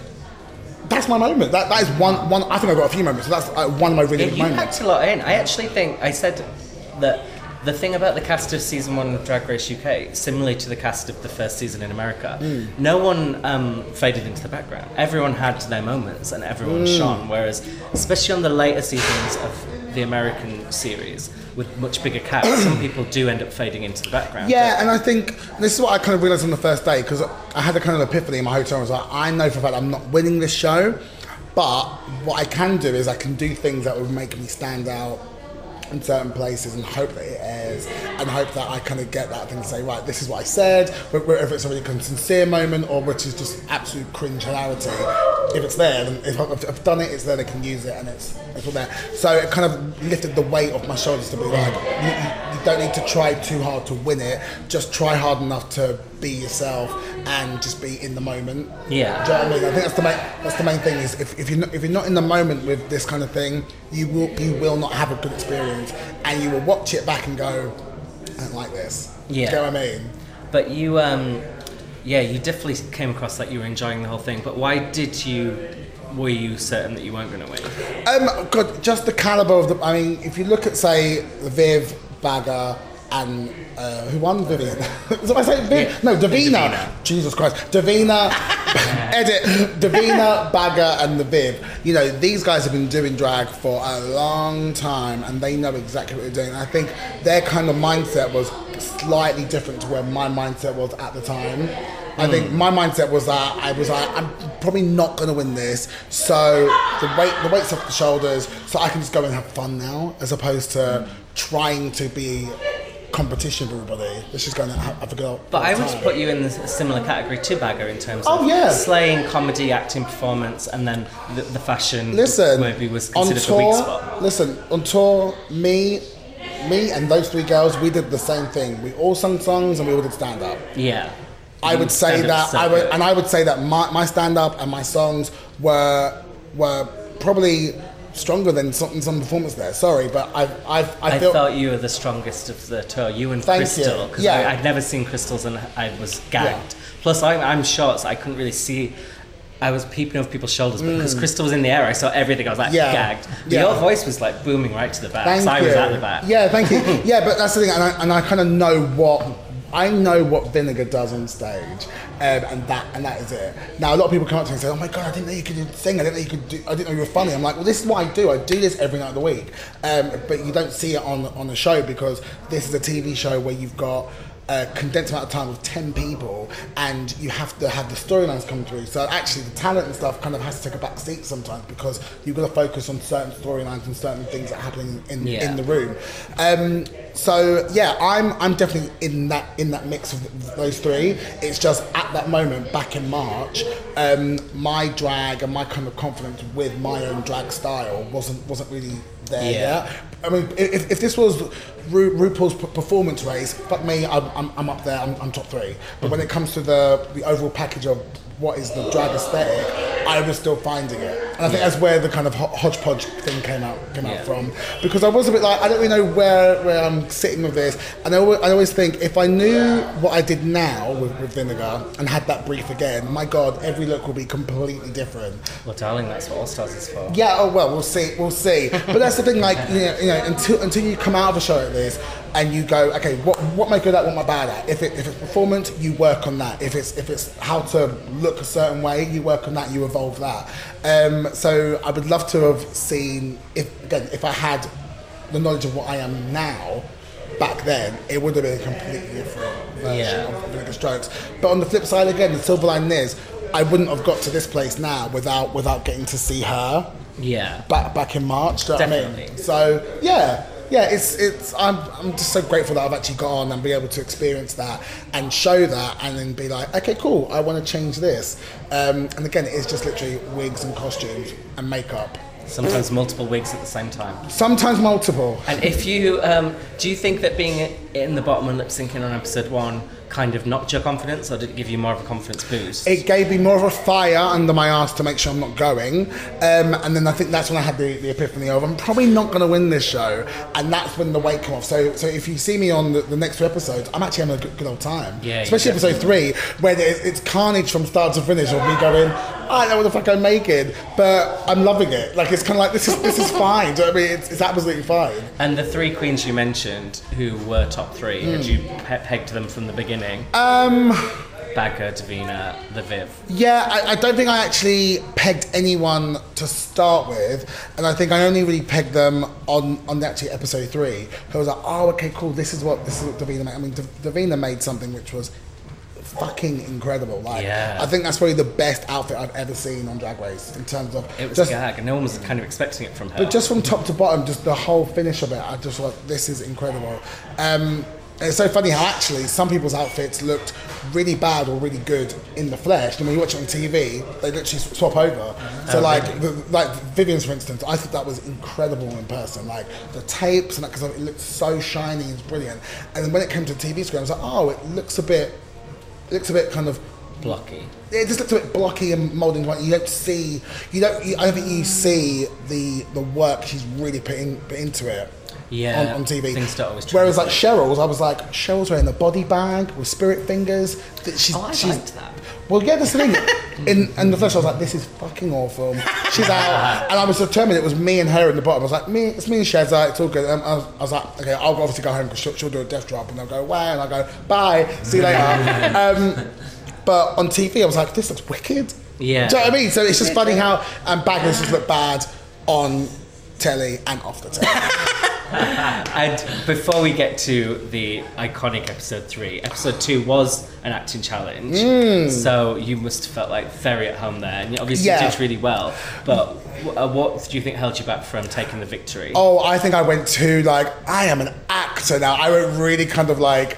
That's my moment. That, that is one, one. I think I've got a few moments. So that's uh, one of my really Yeah, good you moments. packed a lot in. I actually think I said that the thing about the cast of season one of Drag Race UK, similarly to the cast of the first season in America, Hmm. no one um, faded into the background. Everyone had their moments and everyone Hmm. shone. Whereas, especially on the later seasons of the American series with much bigger cast, some (coughs) people do end up fading into the background. Yeah, and I think this is what I kind of realized on the first day because I had a kind of epiphany in my hotel. I was like, I know for a fact I'm not winning this show, but what I can do is I can do things that would make me stand out in certain places and hope that it airs and hope that I kind of get that thing to say, right, this is what I said, wh- whether it's a really sincere moment or which is just absolute cringe hilarity. If it's there, then if I've, done it, it's there, they can use it and it's, it's all there. So it kind of lifted the weight off my shoulders to be like, you, you, you don't need to try too hard to win it, just try hard enough to be yourself and just be in the moment. Yeah. Do you know what I mean? I think that's the main that's the main thing is if, if you're not, if you're not in the moment with this kind of thing, you will you will not have a good experience, and you will watch it back and go, I don't like this. Yeah. Do you know what I mean? But you, um, yeah, you definitely came across like you were enjoying the whole thing. But why did you? Were you certain that you weren't going to win? Um, God, just the caliber of the. I mean, if you look at say the Viv, Baga, and uh, who won Vivienne? (laughs) Is that what I say? Viv? Yeah. No, Divina. Divina. Jesus Christ, Divina. (laughs) edit. Divina, Baga, and the Viv. You know, these guys have been doing drag for a long time, and they know exactly what they're doing. I think their kind of mindset was slightly different to where my mindset was at the time. I think my mindset was that I was like, I'm probably not going to win this, so the weight, the weight's off the shoulders, so I can just go and have fun now, as opposed to trying to be competition for everybody. This is going to have, a go. But I would put you in a similar category to Baga in terms Oh, of yeah. slaying comedy, acting, performance, and then the, the fashion Listen, maybe was on considered the weak tour, spot. listen, on tour, me, me and those three girls, we did the same thing. We all sung songs and we all did stand up. Yeah. I would mm, say Stand-up that I would, and I would say that my, my stand up and my songs were were probably stronger than some, some performance there. Sorry, but I've I've I, I feel thought you were the strongest of the tour. You and Thank Crystal, you. because Yeah. I'd never seen Crystal's and I was gagged. Yeah. Plus, I'm, I'm short, so I couldn't really see. I was peeping over people's shoulders, but because Crystal was in the air, I saw everything. I was like Mm. Yeah. gagged. But Yeah. Your voice was like booming right to the back. Thank so I was at the back. Yeah, thank you. (laughs) yeah, but that's the thing, and I, and I kind of know what I know what Vinegar does on stage, um, and that and that is it. Now a lot of people come up to me and say, "Oh my god, I didn't know you could sing. I didn't know you could do. I didn't know you were funny." I'm like, "Well, this is what I do. I do this every night of the week, um, but you don't see it on on the show because this is a TV show where you've got." A condensed amount of time with 10 people and you have to have the storylines come through so actually the talent and stuff kind of has to take a back seat sometimes because you've got to focus on certain storylines and certain things that are happening in, Yeah. in the room. Um, so yeah, I'm I'm definitely in that in that mix of those three. It's just at that moment back in March, um, my drag and my kind of confidence with my own drag style wasn't wasn't really there Yeah. yet. I mean, if, if this was Ru, RuPaul's p- performance race, fuck me, I'm, I'm, I'm up there, I'm, I'm top three. But when it comes to the, the overall package of what is the drag aesthetic, I was still finding it. And I think that's where the kind of hodgepodge thing came out came Yeah. out from. Because I was a bit like, I don't really know where, where I'm sitting with this. And I always, I always think, if I knew what I did now with, with Vinegar and had that brief again, my God, every look will be completely different. Well, darling, that's what All Stars is for. Yeah, oh well, we'll see, we'll see. But that's the thing, like you know, you know, until until you come out of a show like this and you go, okay, what what am I good at, what am I bad at? If it if it's performance, you work on that. If it's if it's how to look a certain way, you work on that, you evolve that. Um, so I would love to have seen if again if I had the knowledge of what I am now. Back then, it would have been a completely different version Yeah. of Vinegar Strokes. But on the flip side, again, the silver lining is I wouldn't have got to this place now without without getting to see her Yeah. back back in March. Do you know what I mean? Definitely. So yeah, yeah. It's it's. I'm I'm just so grateful that I've actually got on and be able to experience that and show that and then be like, okay, cool. I want to change this. Um, and again, it's just literally wigs and costumes and makeup. Sometimes multiple wigs at the same time. Sometimes multiple. And if you, um, do you think that being in the bottom and lip syncing on episode one kind of knocked your confidence, or did it give you more of a confidence boost? It gave me more of a fire under my ass to make sure I'm not going. Um, and then I think that's when I had the, the epiphany of I'm probably not going to win this show. And that's when the weight came off. So so if you see me on the, the next two episodes, I'm actually having a good, good old time. Yeah, Especially episode three, where there's, it's carnage from start to finish of me going, I don't know what the fuck I'm making, but I'm loving it. Like it's kind of like this is this is (laughs) fine. Do you know what I mean? It's, it's absolutely fine. and the three queens you mentioned, who were top three, had you pe- pegged them from the beginning? Um, Baga, Divina, the Viv. Yeah, I, I don't think I actually pegged anyone to start with, and I think I only really pegged them on on the actually episode three. I was like, oh, okay, cool. This is what this is what Divina made. I mean, Dav- Divina made something which was fucking incredible. Like, Yeah. I think that's probably the best outfit I've ever seen on Drag Race in terms of It was just, a gag, and no one was kind of expecting it from her. but just from top to bottom, just the whole finish of it, I just thought this is incredible. Um, and it's so funny how actually some people's outfits looked really bad or really good in the flesh, and when you watch it on TV, they literally swap over. So Oh, like, really? the, like Vivienne's, for instance, I thought that was incredible in person. Like the tapes and that, because it looked so shiny, it's brilliant. And then when it came to the TV screen, I was like, oh, it looks a bit, it looks a bit kind of blocky. it just looks a bit blocky and moulding. Like you don't see, you don't. You, I don't think you see the the work she's really put, in, put into it. Yeah, on, on TV. things don't always Whereas like. Cheryl's, I was like, Cheryl's wearing a body bag with spirit fingers. That she's, Oh, I she's, liked that. Well, get the thing. (laughs) In, in the flesh, I was like, this is fucking awful. She's out, (laughs) and I was determined it was me and her in the bottom. I was like, me, it's me and Shazza, it's all good. And I was, I was like, okay, I'll obviously go home because she'll, she'll do a death drop, and they'll go away, and I'll go bye, see you later. (laughs) um, but on TV, I was like, this looks wicked. Yeah. Do you know what I mean? So it's just funny how and um, Bagnesses look bad on telly and off the telly. (laughs) And before we get to the iconic episode three, episode two was an acting challenge. Mm. So you must have felt like very at home there, and you obviously Yeah. did really well. But uh, what do you think held you back from taking the victory? Oh, I think I went to like I am an actor now. I went really kind of like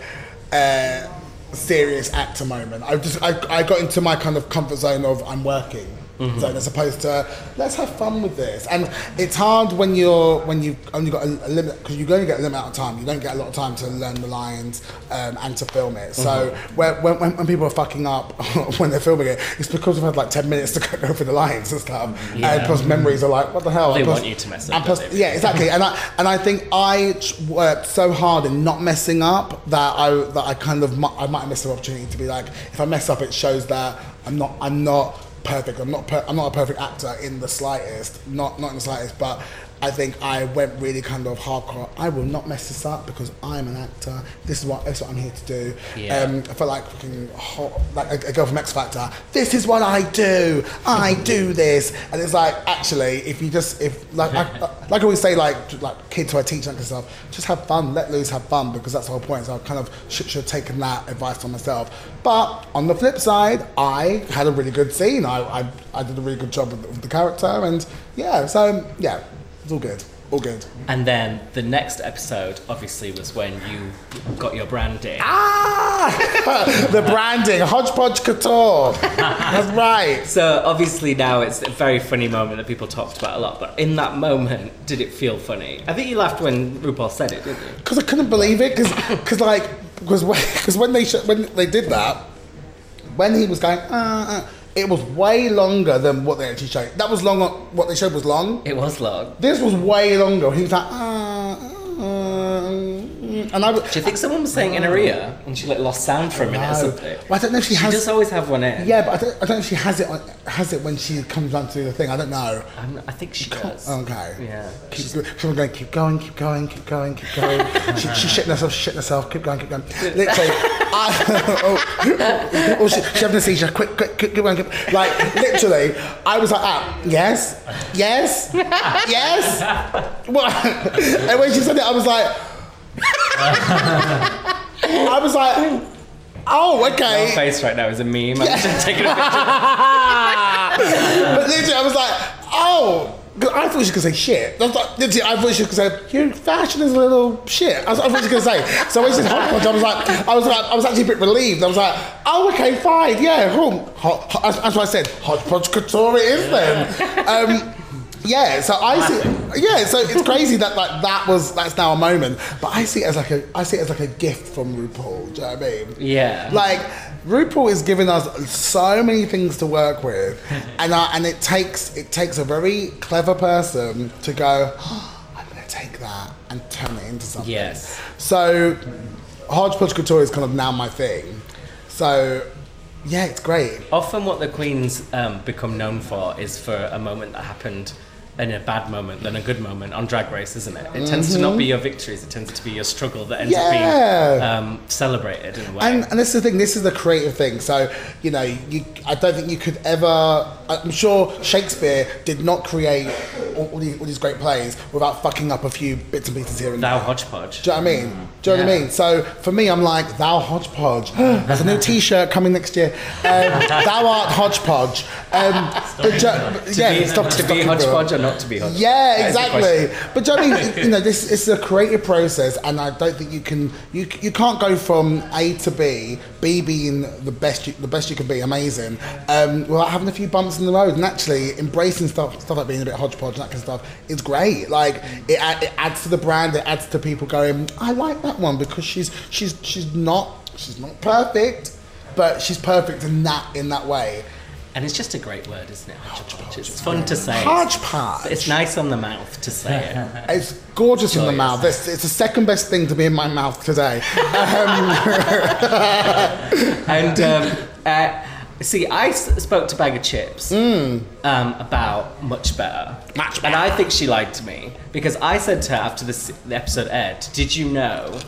uh, serious actor moment. I just I, I got into my kind of comfort zone of I'm working. Zone mm-hmm. as opposed to let's have fun with this, and it's hard when you're when you've only got a, a limit because you're going to get a limit amount of time. You don't get a lot of time to learn the lines um, and to film it. So mm-hmm. when, when, when people are fucking up (laughs) when they're filming it, it's because we've had like ten minutes to go (laughs) through the lines and stuff, Yeah. and plus mm-hmm. memories are like what the hell. They plus- want you to mess up, and plus- yeah, exactly. And I and I think I worked so hard in not messing up that I that I kind of I might have missed the opportunity to be like, if I mess up, it shows that I'm not I'm not perfect. I'm not per, I'm not a perfect actor in the slightest. Not not in the slightest. But I think I went really kind of hardcore. I will not mess this up because I'm an actor. This is what this is what I'm here to do. Yeah. Um, I felt like fucking hot, like a, a girl from X Factor. This is what I do. I (laughs) do this, and it's like actually, if you just if like I, like I always say, like like kids who I teach and stuff, just have fun, let loose, have fun, because that's the whole point. So I kind of should, should have taken that advice on myself. But on the flip side, I had a really good scene. I I, I did a really good job with, with the character, and yeah, so yeah, it's all good, all good. And then the next episode, obviously, was when you got your branding. Ah, (laughs) the branding, hodgepodge couture. That's right. So obviously now it's a very funny moment that people talked about a lot. But in that moment, did it feel funny? I think you laughed when RuPaul said it, didn't you? because I couldn't believe it because like because because when they sh- when they did that when he was going uh, uh, it was way longer than what they actually showed. That was long what they showed was long. It was long. this was way longer. He was like uh, uh, mm, and I Do you think someone was saying in her ear and she like lost sound for a minute or something? Well, I don't know if she She has- does always have one in. yeah but I don't, I don't know if she has it on, has it when she comes down to the thing I don't know I'm, I think she does. Okay. Yeah. Keep, she's going, keep going, keep going, keep going, keep going. she, she's shitting herself, she's shitting herself, keep going, keep going. Literally, I, (laughs) oh, oh, she, she's having a seizure, quick, quick, quick, keep going, keep, like, literally, I was like, ah, yes, yes, yes. What? (laughs) And when she said it, I was like, (laughs) I was like, oh, Your okay. face right now is a meme. I'm just taking a picture. (laughs) But literally, I was like, oh. I thought she gonna say shit. I like, literally, I thought she gonna say your fashion is a little shit. I, was, I thought she was gonna say. So when she said hodgepodge, I was like, I was like, I was actually a bit relieved. I was like, oh, okay, fine, yeah, cool. Ho- ho- That's what I said. Hodgepodge couture it is then. Um, yeah, so I see. Yeah, so it's crazy that like that was that's now a moment, but I see it as like a I see it as like a gift from RuPaul. Do you know what I mean? Yeah. Like RuPaul is giving us so many things to work with, (laughs) and uh, and it takes it takes a very clever person to go. "Oh, I'm going to take that and turn it into something. Yes. So hodgepodge couture is kind of now my thing. So yeah, it's great. Often, what the queens um, become known for is for a moment that happened in a bad moment than a good moment on Drag Race, isn't it? It tends to not be your victories; it tends to be your struggle that ends up being Mm-hmm. Um, celebrated in a way. And, and this is the thing. This is the creative thing. So you know, you I don't think you could ever. I'm sure Shakespeare did not create all, all, these, all these great plays without fucking up a few bits and pieces here and Thou there. hodgepodge. Do you know what I mean? Do you know what I mean? So for me, I'm like, thou hodgepodge. (gasps) There's a new T-shirt coming next year. Um, (laughs) thou art hodgepodge. Um, but ju- To yeah, be, stop- to stop be hodgepodge or not to be hodgepodge? Yeah, That is the exactly. But do you know what I mean? (laughs) You know, this is a creative process, and I don't think you can you you can't go from A to B, B being the best you, the best you can be, amazing, um, without having a few bumps in the road. And actually, embracing stuff stuff like being a bit hodgepodge and that kind of stuff is great. Like it, it adds to the brand, it adds to people going, I like that one because she's she's she's not she's not perfect, but she's perfect in that in that way. And it's just a great word, isn't it? Hodgepodge. It's fun to say. Hodgepodge. It's nice on the mouth to say it. (laughs) It's gorgeous in the mouth. It's, it's the second best thing to be in my mouth today. (laughs) Um, And um, uh, see, I s- spoke to Baga Chipz um, about Much Better. Much And I think she lied to me because I said to her after this, the episode aired, Did you know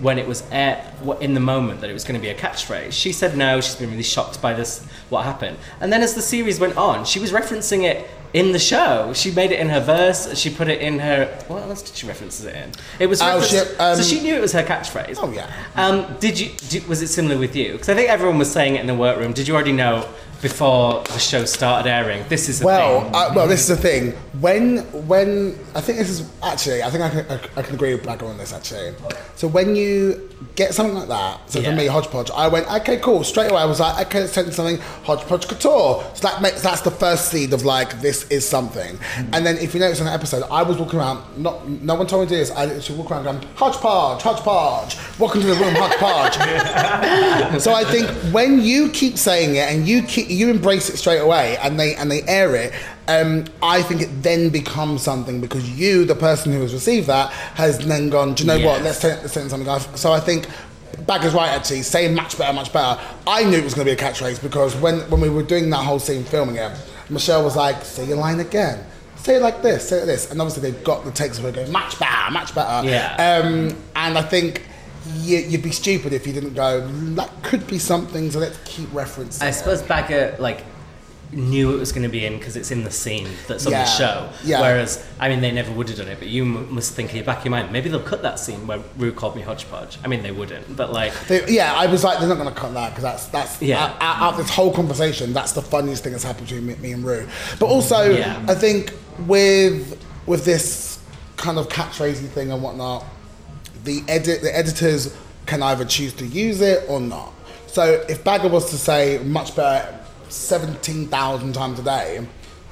when it was air, in the moment that it was going to be a catchphrase? She said no, she's been really shocked by this, what happened. And then as the series went on, she was referencing it in the show. She made it in her verse, she put it in her. What else did she reference it in? It was Oh, she- um, so she knew it was her catchphrase. Oh, yeah. Um, did you? Did, was it similar with you? Because I think everyone was saying it in the workroom. Did you already know before the show started airing? This is the well, thing. uh, well, this is the thing. When, when I think this is actually, I think I can, I, I can agree with Baga on this actually. So when you get something like that, so Yeah. for me, hodgepodge, I went, okay, cool. Straight away, I was like, okay, let's take something hodgepodge couture. So that makes that's the first seed of like this is something. And then if you notice in the episode, I was walking around. Not no one told me to do this. I literally walk around going hodgepodge, hodgepodge. Welcome to the room, hodgepodge. (laughs) So I think when you keep saying it and you keep you embrace it straight away and they and they air it, um, I think it then becomes something because you, the person who has received that, has then gone. Do you know what? Let's take, let's take something off. So I think. Baga's right actually, saying much better, much better. I knew it was going to be a catchphrase because when, when we were doing that whole scene filming it, Michelle was like, say your line again. Say it like this, say it this. And obviously they've got the takes of her going, much better, much better. Yeah. Um, and I think you, you'd be stupid if you didn't go, mm, that could be something, so let's keep referencing I it." suppose Baga like knew it was going to be in because it's in the scene that's on Yeah, the show. yeah. Whereas, I mean, they never would have done it. But you m- must think in your back of your mind, maybe they'll cut that scene where Ru called me hodgepodge. I mean, they wouldn't, but like. They- yeah, I was like, they're not going to cut that because that's that's Yeah. out, out, this whole conversation. That's the funniest thing that's happened between me, me and Ru. But also, Yeah. I think with with this kind of catchphrasy thing and whatnot, the edit the editors can either choose to use it or not. So if Baga was to say much better seventeen thousand times a day,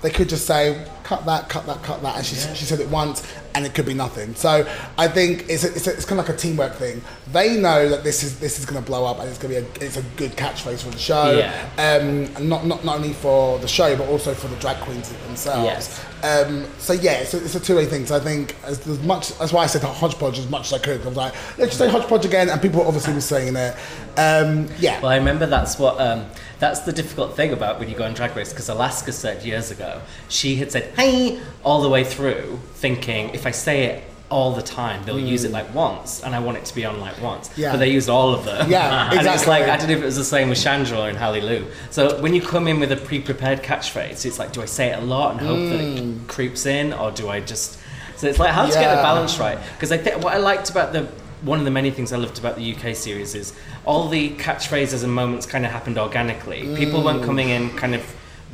they could just say cut that, cut that, cut that, and she, she said it once, and it could be nothing. So I think it's a, it's, a, it's kind of like a teamwork thing. They know that this is this is going to blow up, and it's going to be a, it's a good catchphrase for the show. Yeah. Um, not, not not only for the show, but also for the drag queens themselves. Yes. Um, so yeah, it's a, it's a two-way thing. So I think as, as much that's why I said hodgepodge as much as I could. I was like, let's just say hodgepodge again, and people obviously were saying it. Um, yeah. Well, I remember that's what um, that's the difficult thing about when you go on Drag Race because Alaska said years ago she had said "hey" all the way through, thinking if I say it all the time, they'll use it like once, and I want it to be on like once. Yeah. But they used all of them. Yeah, (laughs) and it's like I don't know if it was the same with Chandra and Hallie Lou. So when you come in with a pre-prepared catchphrase, it's like, do I say it a lot and hope that it creeps in, or do I just? So it's like how to get Hmm. The balance right. Because I think what I liked about the one of the many things I loved about the UK series is all the catchphrases and moments kind of happened organically. People weren't Mm. coming in kind of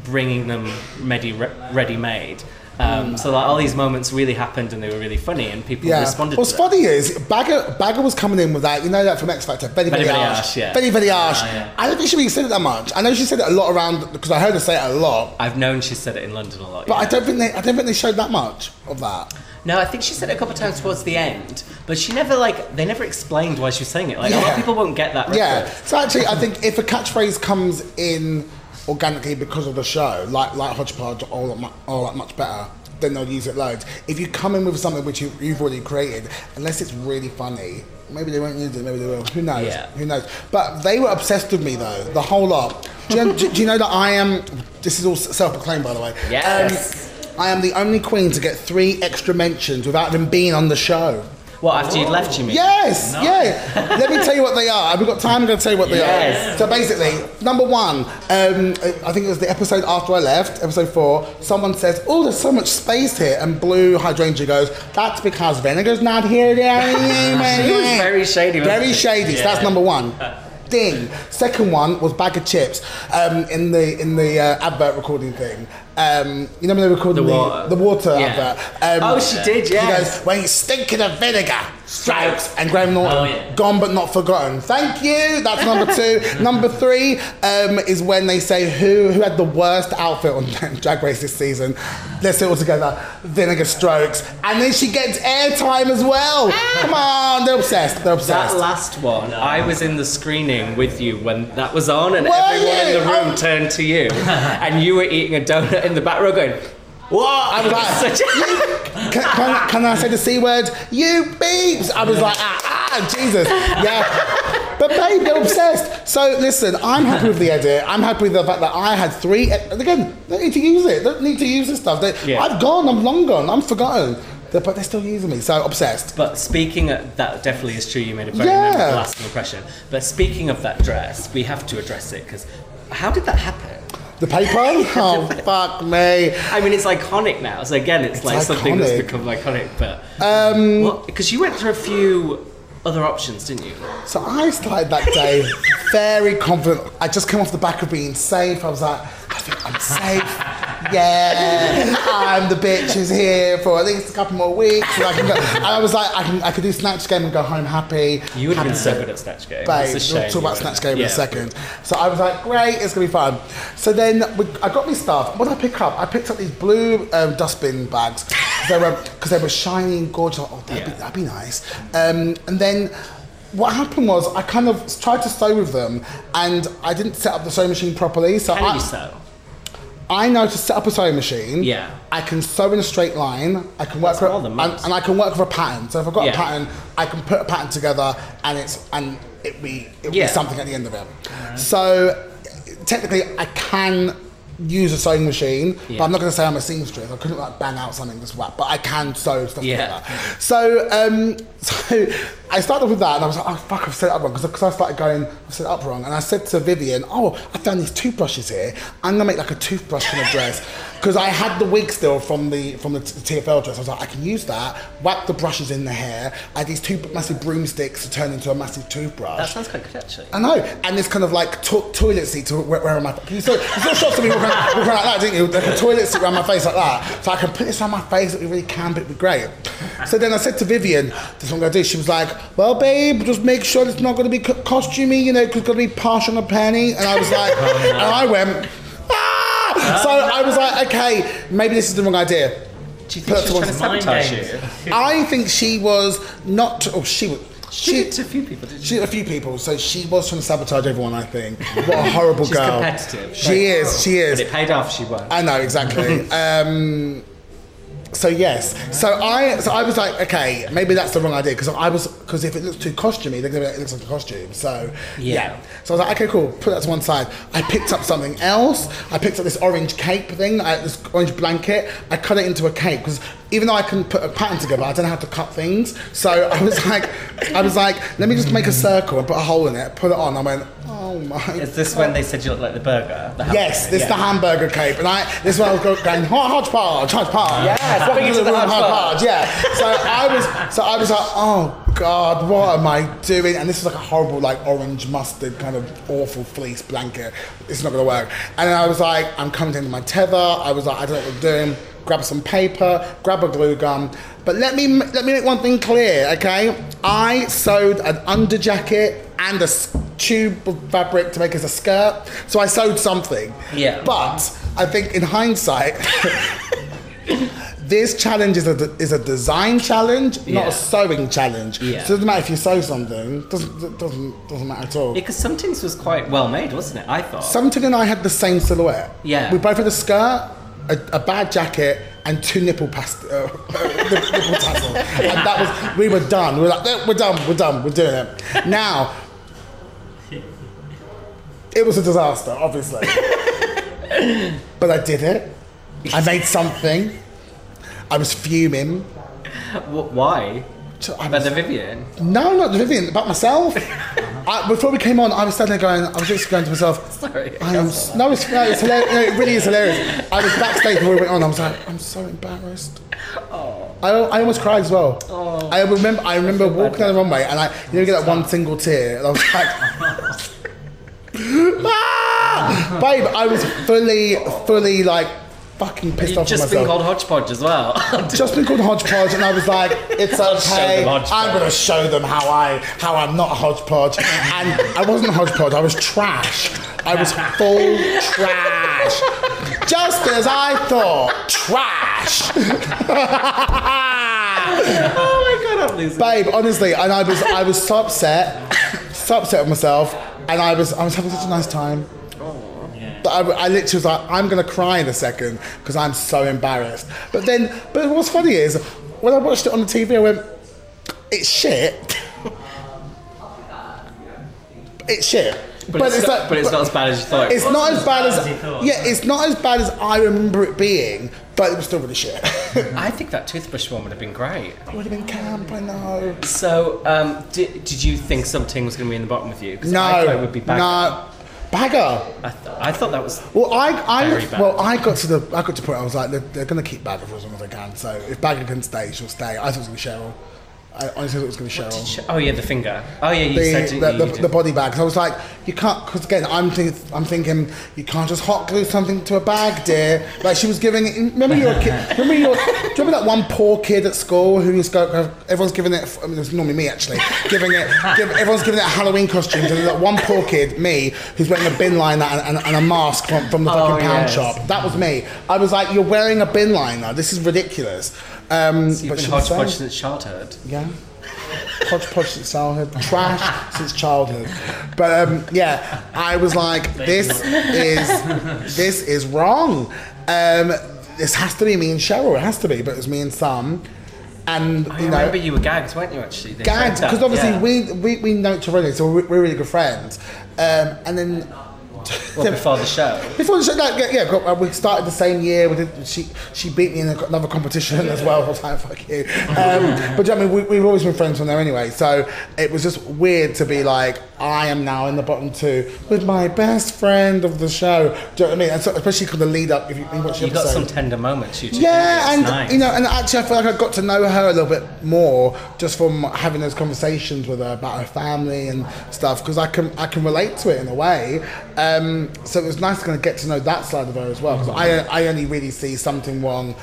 bringing them ready ready made. Mm. Um, so like all these moments really happened and they were really funny and people Yeah. responded. What's funny is Baga Baga was coming in with that. You know that from X Factor, Betty Betty Betty Betty Arsh. Arsh, yeah. Betty Betty Arsh. Ah, yeah. I don't think she really said it that much. I know she said it a lot around because I heard her say it a lot, I've known she said it in London a lot. but yeah. I don't think they I don't think they showed that much of that. No, I think she said it a couple of times towards the end, but she never like they never explained why she was saying it. Like a lot Yeah. of people won't get that. Yeah. reference. So actually, I think if a catchphrase comes in organically because of the show, like like hodgepodge or like, mu- or like much better, then they'll use it loads. If you come in with something which you, you've already created, unless it's really funny, maybe they won't use it. Maybe they will. Who knows? Yeah. Who knows? But they were obsessed with me though, the whole lot. Do you, do, do you know that I am? This is all self-proclaimed, by the way. Yes. Um, I am the only queen to get three extra mentions without even being on the show. What after you'd left, you mean? Yes, yeah. Let me tell you what they are. Have we got time? I'm going to tell you what they Yes. are. So basically, number one, um, I think it was the episode after I left, episode four. Someone says, "Oh, there's so much space here," and Blu Hydrangea goes, "That's because Vinegar's not here." She (laughs) was very shady. Very shady. So that's number one. Ding. Second one was Baga Chipz um, in the in the uh, advert recording thing. Um, you know when they recorded The the, water. the water Yeah. advert. Um, Oh, she did, Yeah. yes. goes, when you're stinking of vinegar, strokes, and Graham Norton, Oh, yeah. gone but not forgotten. Thank you. That's number two. (laughs) number three um, is when they say who who had the worst outfit on (laughs) Drag Race this season. Let's say it all together. Vinegar strokes, and then she gets airtime as well. Come on, they're obsessed. They're obsessed. That last one, I was in the screening with you when that was on, and Were everyone in the you? room Oh. turned to you, (laughs) and you were eating a donut in the back row going, What? I was like, Such a- (laughs) can, can, can I say the C word? You beeps! I was like, ah, ah, Jesus. Yeah. But babe, they're obsessed. So listen, I'm happy with the edit. I'm happy with the fact that I had three. Again, they don't need to use it. They don't need to use this stuff. They, Yeah. I've gone. I'm long gone. I'm forgotten. But they're still using me. So obsessed. But speaking of that, definitely is true. You made a very Yeah. memorable lasting impression. But speaking of that dress, we have to address it because how did that happen? The paper? (laughs) Oh, fuck me. I mean, it's iconic now. So again, it's, like something that's become iconic. But um, because you went through a few other options, didn't you? So I started that day very confident. I just came off the back of being safe. I was like, I think I'm safe. Yeah, I'm the bitch who's here for at least a couple more weeks. And I, can go, and I was like, I can, I could do Snatch Game and go home happy. You would have been so good at Snatch Game. Babe, It's we'll talk about. Snatch Game in a second. So I was like, great, it's gonna be fun. So then we, I got me stuff. What did I pick up? I picked up these blue um, dustbin bags. 'Cause They were because they were shiny and gorgeous. Oh, that'd, be, that'd be nice. Um, and then what happened was I kind of tried to sew with them, and I didn't set up the sewing machine properly. So How I, did you sew? I know to set up a sewing machine. Yeah. I can sew in a straight line. I can work That's with, and, and I can work with a pattern. So if I've got Yeah. a pattern, I can put a pattern together, and it's and it be it Yeah. be something at the end of it. So technically, I can use a sewing machine, but I'm not going to say I'm a seamstress. I couldn't like bang out something just whack, but I can sew stuff Yeah. together. So, um, (laughs) so I started with that, and I was like, oh fuck, I've set it up wrong because I started going, I've set it up wrong, and I said to Vivienne, oh, I found these toothbrushes here. I'm gonna make like a toothbrush kind of dress (laughs) because I had the wig still from the from the TFL dress. I was like, I can use that. Whack the brushes in the hair. I had these two massive broomsticks to turn into a massive toothbrush. That sounds quite good, actually. I know, and this kind of like to- toilet seat to on my. You saw, you shots of me walking, around- walking around like that, didn't you? Like a toilet seat around my face like that. So I can put this on my face. It'd be really camp. It'd be great. So then I said to Vivienne, "This is what I'm gonna do." She was like, "Well, babe, just make sure it's not gonna be co- costumey, you know, because it's gonna be posh on a penny." And I was like, (laughs) and I went. Ah! So I was like, okay, maybe this is the wrong idea. Do you think Put she was trying to sabotage you? I think she was not. Oh, she was. She did to a few people, didn't she? She a few people, so she was trying to sabotage everyone. I think. What a (laughs) horrible She's girl. competitive. She is. She But is. it paid off, she won. I know exactly. (laughs) um, so yes, so I so I was like, okay, maybe that's the wrong idea because I was because if it looks too costumey, they're gonna be like, it looks like a costume. So yeah. Yeah. So I was like, okay, cool, put that to one side. I picked up something else. I picked up this orange cape thing, I, this orange blanket. I cut it into a cape because even though I can put a pattern together, I don't know how to cut things. So I was (laughs) like, I was like, let me just make a circle and put a hole in it, put it on. I went, oh my. Is this when they said you look like the burger? The Yes, this is the hamburger cape, and I this one I was going hot hodgepodge, hodgepodge. Yes, Welcome bring it to the hodgepodge. Yeah. So I was, so I was like, oh god, what am I doing? And this is like a horrible, like orange mustard kind of awful fleece blanket. It's not gonna work. And then I was like, I'm coming to my tether. I was like, I don't know what I'm doing. Grab some paper, grab a glue gun. But let me let me make one thing clear, okay? I sewed an underjacket and a tube of fabric to make as a skirt. So I sewed something. Yeah. But I think in hindsight, (laughs) this challenge is a is a design challenge, not Yeah. a sewing challenge. Yeah. So it doesn't matter if you sew something. Doesn't it doesn't doesn't matter at all. Because things was quite well made, wasn't it? I thought. Something and I had the same silhouette. Yeah. We both had a skirt, a, a bad jacket, and two nipple past uh, (laughs) nipple tassels. And that was we were done. We were like, "Eh, we're done, we're done, we're doing it. Now it was a disaster, obviously. (laughs) but I did it. I made something. I was fuming. Why? I was- the Vivienne. no, not the Vivienne, about myself. (laughs) I, before we came on, I was standing there going, I was just going to myself, (laughs) Sorry. I am, s- no, it's, no, it's hilarious. No, it really is hilarious. I was backstage before we went on. I was like, I'm so embarrassed. I, I almost cried as well. I remember, I remember walking down the runway, and I, you know, you get that one single tear, and I was like, (laughs) ah! babe, I was fully, fully like fucking pissed You've off just myself been called hodgepodge as well. (laughs) just been called hodgepodge, and I was like, "It's okay. I'm going to show them how I how I'm not a hodgepodge." And I wasn't a hodgepodge. I was trash. I was full trash, just as I thought. Trash. (laughs) oh my god, I'm losing. Babe, honestly, and I was I was so upset, so upset with myself, and I was I was having such a nice time. But I, I literally was like, I'm gonna cry in a second because I'm so embarrassed. But then, but what's funny is when I watched it on the TV, I went, it's shit. (laughs) it's shit. But, it's, not, but it's not as bad as you thought. It's was. not as bad as, as you yeah, it's not as bad as I remember it being, but it was still really shit. (laughs) I think that toothbrush one would have been great. it would have been camp, I know. So, um, did, did you think something was going to be in the bottom with you? 'Cause No, I thought it would be back. no, Baga. I, th- I thought that was. Well, I, I, well, I got to the, I got to the point. I was like, they're, they're going to keep Baga for as long as they can. So if Baga can stay, she'll stay. I thought it was going to be Cheryl. I honestly thought it was going to be Cheryl. Oh yeah, the finger. Oh yeah, you The, said the, the, the body bag. So I was like, you can't, because again, I'm thinking, I'm thinking, you can't just hot glue something to a bag, dear. Like she was giving. it. Remember your kid? (laughs) Remember your? Do you remember that one poor kid at school who was go, everyone's giving it? I mean, it was normally me actually giving it. Give, everyone's giving it a Halloween costume. And that one poor kid, me, who's wearing a bin liner and, and, and a mask from, from the oh, fucking Oh, pound yes. shop. That was me. I was like, you're wearing a bin liner. This is ridiculous. Um, So you've been hodgepodge since childhood. yeah. Hodgepodge since childhood. Trash since childhood. But um, yeah, I was like, this is this is wrong. Um, this has to be me and Cheryl. It has to be, but it was me and Sum. And I you know, remember you were gagged, weren't you? Actually, gagged because obviously yeah. we, we we know each other already, so we're, we're really good friends. Um, and then (laughs) Well, before the show. before the show, like, yeah, yeah, got- uh, we started the same year. We did. She she beat me in another competition as well. (laughs) I was like, fuck you. Um, but you know I mean, we, we've always been friends from there anyway. So it was just weird to be like, I am now in the bottom two with my best friend of the show. Do you know what I mean? And so, especially because the lead up, if you, you watch You got some tender moments. You two. Yeah, and nice. you know, and actually, I feel like I got to know her a little bit more just from having those conversations with her about her family and stuff. Because I can, I can relate to it in a way. Um, so it was nice to kind of get to know that side of her as well. Because I, I only really see Sum Ting Wong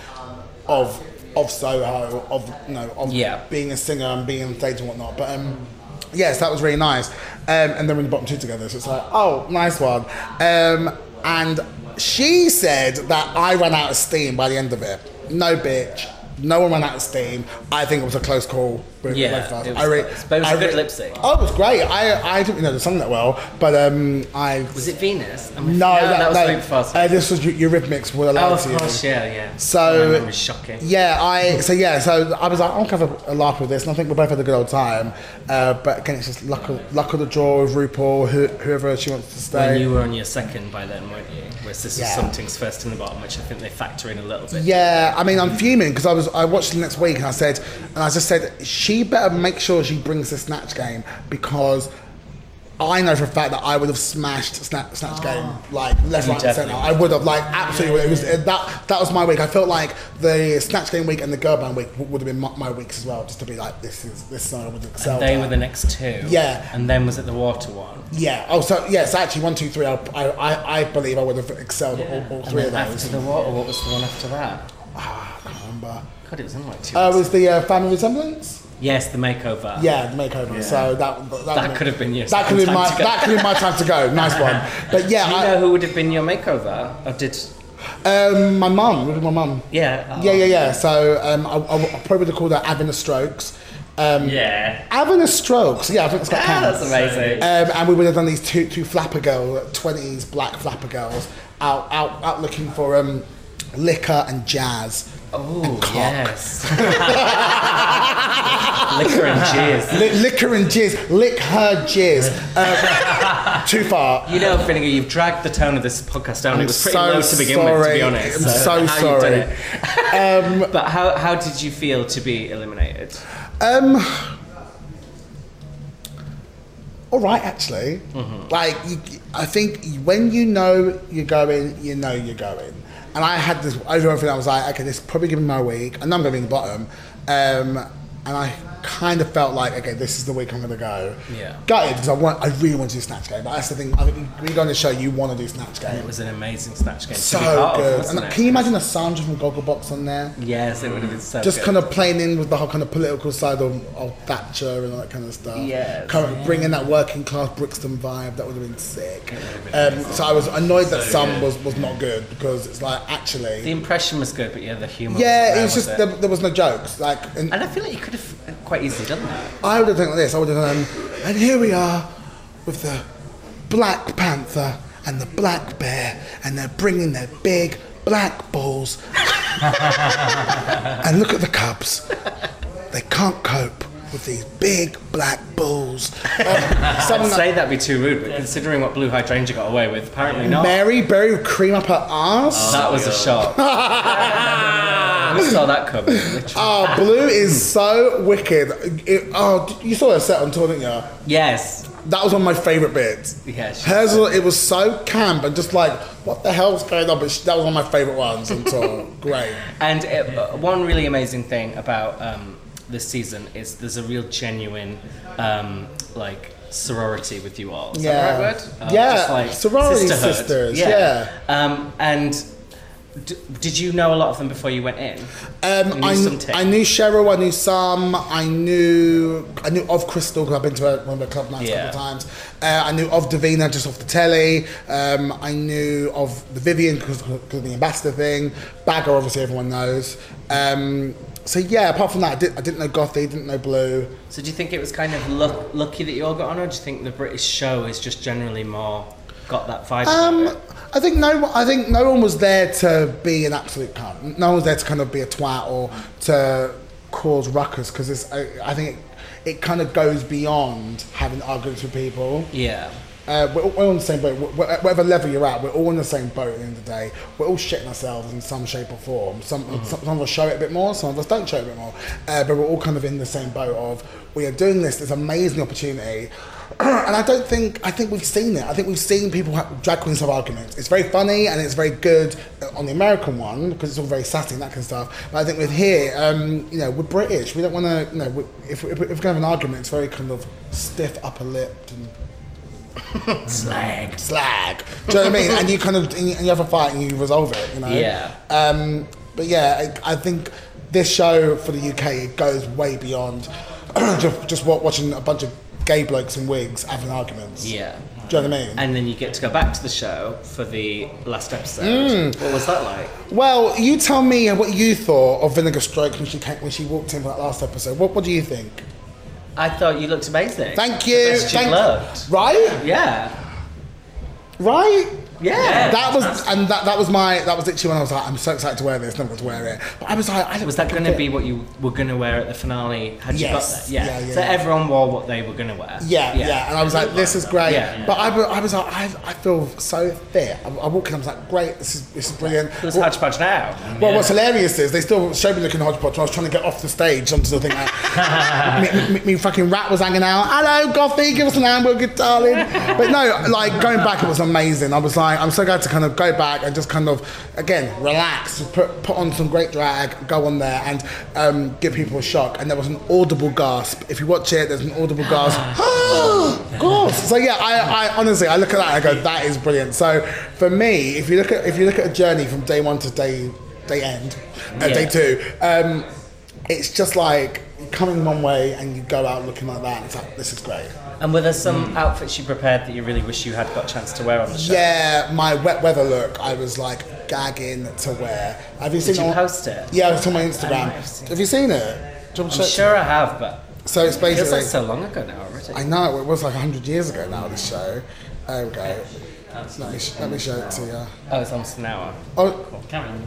of of Soho, of you know, of Yeah. being a singer and being on stage and whatnot. But um, yes, that was really nice. Um, and then we're in the bottom two together, so it's like, oh, nice one. Um, and she said that I ran out of steam by the end of it. No bitch. No one ran out of steam. I think it was a close call. Yeah, both of us. it was I re- close. But it was I a good re- lip sync. Oh, it was great. I I didn't know the song that well, but um, I Was it Venus? I mean, no, that, was no, before. uh, this was Eu- Eurythmics were allowed oh, of to use. course, yeah, yeah. So- memory's shocking. Yeah, I so yeah, so I was like, I'll have a, a laugh with this, and I think we both had a good old time. Uh, but again, it's just luck of, luck of the draw with RuPaul, who, whoever she wants to stay. When you were on your second by then, weren't you? Whereas this Yeah. is Sum Ting's first in the bottom, which I think they factor in a little bit. Yeah, I mean, I'm fuming because I was I watched the next week and I said, and I just said she better make sure she brings the snatch game because I know for a fact that I would have smashed snatch, snatch game like left, You right, and centre. I would have like absolutely. It was that that was my week. I felt like the snatch game week and the girl band week would have been my, my weeks as well, just to be like this is this is something I would have excelled. They at. were the next two. Yeah. And then was it the water one? yeah. Oh, so yes, actually one, two, three. I I, I, I believe I would have excelled at all, all And three then of those. after the water, what was the one after that? Ah, I can't remember. God, it was in like two. Uh, weeks. was the uh, family resemblance? Yes, the makeover. Yeah, the makeover. So that that, That could have been your that could have been my that could have been my time to go. Nice (laughs) one. But yeah, Do you I, know who would have been your makeover? Or did? um, my mum. Would be my mum. Yeah. Yeah, yeah, yeah. So um, I, I, I probably would have called her Avina Strokes. Um, Yeah. Having Avina Strokes. Yeah, I think it's got Ah, counts. that's amazing. Um, and we would have done these two two flapper girls, twenties black flapper girls, out out out looking for um, liquor and jazz. Oh yes. (laughs) Liquor and jizz. Li- liquor and jizz. Lick her jizz. Uh, (laughs) too far. You know, Vinegar, you've dragged the tone of this podcast down. I'm it was pretty so low to begin with, to be honest. I'm so how sorry. it. (laughs) but how, how did you feel to be eliminated? Um, all right, actually. Mm-hmm. Like, you, I think when you know you're going, you know you're going. And I had this overall feeling. I was like, okay, this is probably giving my week. Know I'm going to be in the bottom. Um, and I kind of felt like, okay, this is the week I'm going to go. Yeah. Gutted because I want, I really want to do Snatch Game. But that's the thing. I when you go on the show, you want to do Snatch Game. It was an amazing snatch game. so good. Of, and it? can you imagine a Sandra from Gogglebox on there? Yes, it would have been so just good. kind of playing in with the whole kind of political side of, of Thatcher and all that kind of stuff. Yes. kind of bringing that working class Brixton vibe. That would have been sick. Um, so I was annoyed that some was, was not good because it's like actually The impression was good, but yeah, the humour. yeah, wasn't it was just was there, there was no jokes. Like, and And I feel like you could have quite easily done that. I would have done this. I would have done, um, and here we are with the Black Panther and the Black Bear, and they're bringing their big black balls. (laughs) and look at the Cubs. They can't cope with these big black bulls. (laughs) Um, I'd say that'd be too rude, but considering what Blu Hydrangea got away with, apparently not. Mary Berry cream up her ass. that was a shock. (laughs) I saw that coming. literally. Oh, Blu is so wicked. It- oh, you saw her set on tour, didn't you? Yes. That was one of my favourite bits. Yeah, she- Hers, was- it was so camp and just like, what the hell's going on? But she, that was one of my favourite ones on tour. (laughs) Great. And uh, one really amazing thing about um, this season is there's a real genuine um, like sorority with you all. Is Yeah. that the right word? Yeah, sorority sisterhood. sisters, yeah. Um, and d- did you know a lot of them before you went in? Um, You knew I, kn- I knew Cheryl, I knew some, I knew I knew of Crystal because I've been to her, one of her club nights Yeah. a couple of times. Uh, I knew of Divina just off the telly. Um, I knew of the Vivienne because of the ambassador thing. Baga, obviously, everyone knows. Um, so yeah, apart from that, I, did, I didn't know Gothy, didn't know Blu. So do you think it was kind of luck, lucky that you all got on, or do you think the British show is just generally more got that vibe? Um. I think no. I think no one was there to be an absolute cunt. No one was there to kind of be a twat or to cause ruckus because it's. I, I think it, it kind of goes beyond having arguments with people. Yeah. Uh, we're, all- we're on the same boat. Wh- Whatever level you're at, we're all in the same boat at the end of the day. We're all shitting ourselves in some shape or form. Some, some, some of us show it a bit more, some of us don't show it a bit more. Uh, but we're all kind of in the same boat of we are doing this, this amazing opportunity. (clears throat) and I don't think, I think we've seen it. I think we've seen people have, drag queens have arguments. It's very funny and it's very good on the American one because it's all very sassy and that kind of stuff. But I think with here, um, you know, we're British. We don't want to, you know, we, if, if, if we're going to have an argument, it's very kind of stiff upper lipped and (laughs) Slag. slag. Do you know what I mean? And you kind of and you, and you have a fight and you resolve it. You know. Yeah. Um, but yeah, I, I think this show for the UK it goes way beyond (clears throat) just just wa- watching a bunch of gay blokes in wigs having arguments. Yeah. Do you know what I mean? And then you get to go back to the show for the last episode. Mm. What was that like? well, you tell me what you thought of Vinegar Stroke when she came, when she walked in for that last episode. What What do you think? I thought you looked amazing. Thank you. The best Thank- looked. Right. Yeah. Right. Yeah. That was and that, that was my that was literally when I was like I'm so excited to wear this never got to wear it but I was like I Was that going to be what you were going to wear at the finale? Had you Yes. got that? Yeah. Yeah, yeah, so yeah. everyone wore what they were going to wear. Yeah, yeah, and I was like, "This is great." Yeah. But I, I was like, I, I feel so fit. I, I walked in, I was like, "Great, this is this is brilliant." It was Well, hodgepodge now. well, what's hilarious is they still showed me looking hodgepodge when I was trying to get off the stage onto the thing. Like, (laughs) me, me, me fucking rat was hanging out. Hello, Gothy, give us an hamburger, darling. But no, like going back, it was amazing. I was like, I'm so glad to kind of go back and just kind of, again, relax, put, put on some great drag, go on there and um, give people a shock. And there was an audible gasp. If you watch it, there's an audible (gasps) gasp. (gasps) of course. So yeah, I, I honestly, I look at that and I go, that is brilliant. So for me, if you look at if you look at a journey from day one to day day end, uh, day two, um, it's just like in one way and you go out looking like that. It's like this is great. And were there some outfits you prepared that you really wish you had got a chance to wear on the show? Yeah, my wet weather look, I was like gagging to wear. Have you seen Did you it? on- post it? Yeah, it's on my Instagram. have Have you seen it? Do you want to I'm sure I have, but So it's it basically. like so long ago now already. I know it was like hundred years ago now. This show. There we go. Let me, sh- let me show it to you. Oh, it's almost an hour. Oh, Cameron.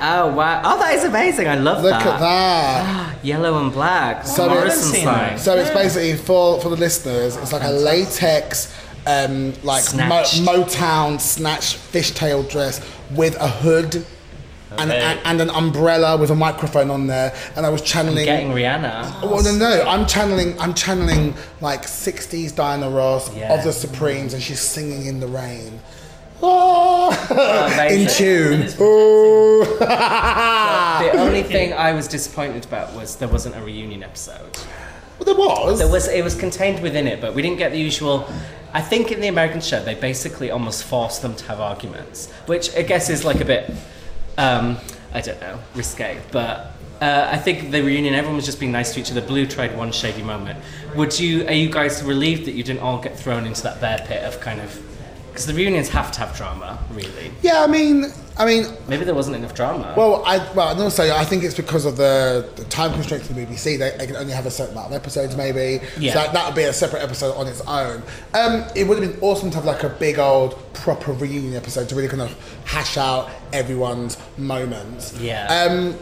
Oh wow! Oh, that is amazing. I love Look that. Look at that. (gasps) Yellow and black. So Morrison it's- sign. So it's basically for for the listeners. It's like a latex, um, like Mo- Snatched. Motown snatch fishtail dress with a hood. And, Okay. and, and an umbrella with a microphone on there, and I was channeling. Getting Rihanna. Well, no, no, I'm channeling. I'm channeling like '60s Diana Ross Yeah. of the Supremes, and she's singing in the rain. Oh, (laughs) in tune. Oh. (laughs) The only thing I was disappointed about was there wasn't a reunion episode. Well, there was. There was it was contained within it, but we didn't get the usual. I think in the American show they basically almost forced them to have arguments, which I guess is like a bit, um, I don't know, risque. But uh, I think the reunion, everyone was just being nice to each other. Blu tried one shady moment. Would you? Are you guys relieved that you didn't all get thrown into that bear pit of kind of? Because the reunions have to have drama, really. yeah, I mean, I mean, Maybe there wasn't enough drama. Well, I well, and also I think it's because of the, the time constraints of the BBC. They, they can only have a certain amount of episodes, maybe. Yeah. So that, that would be a separate episode on its own. Um, it would have been awesome to have like a big old proper reunion episode to really kind of hash out everyone's moments. Yeah. Um,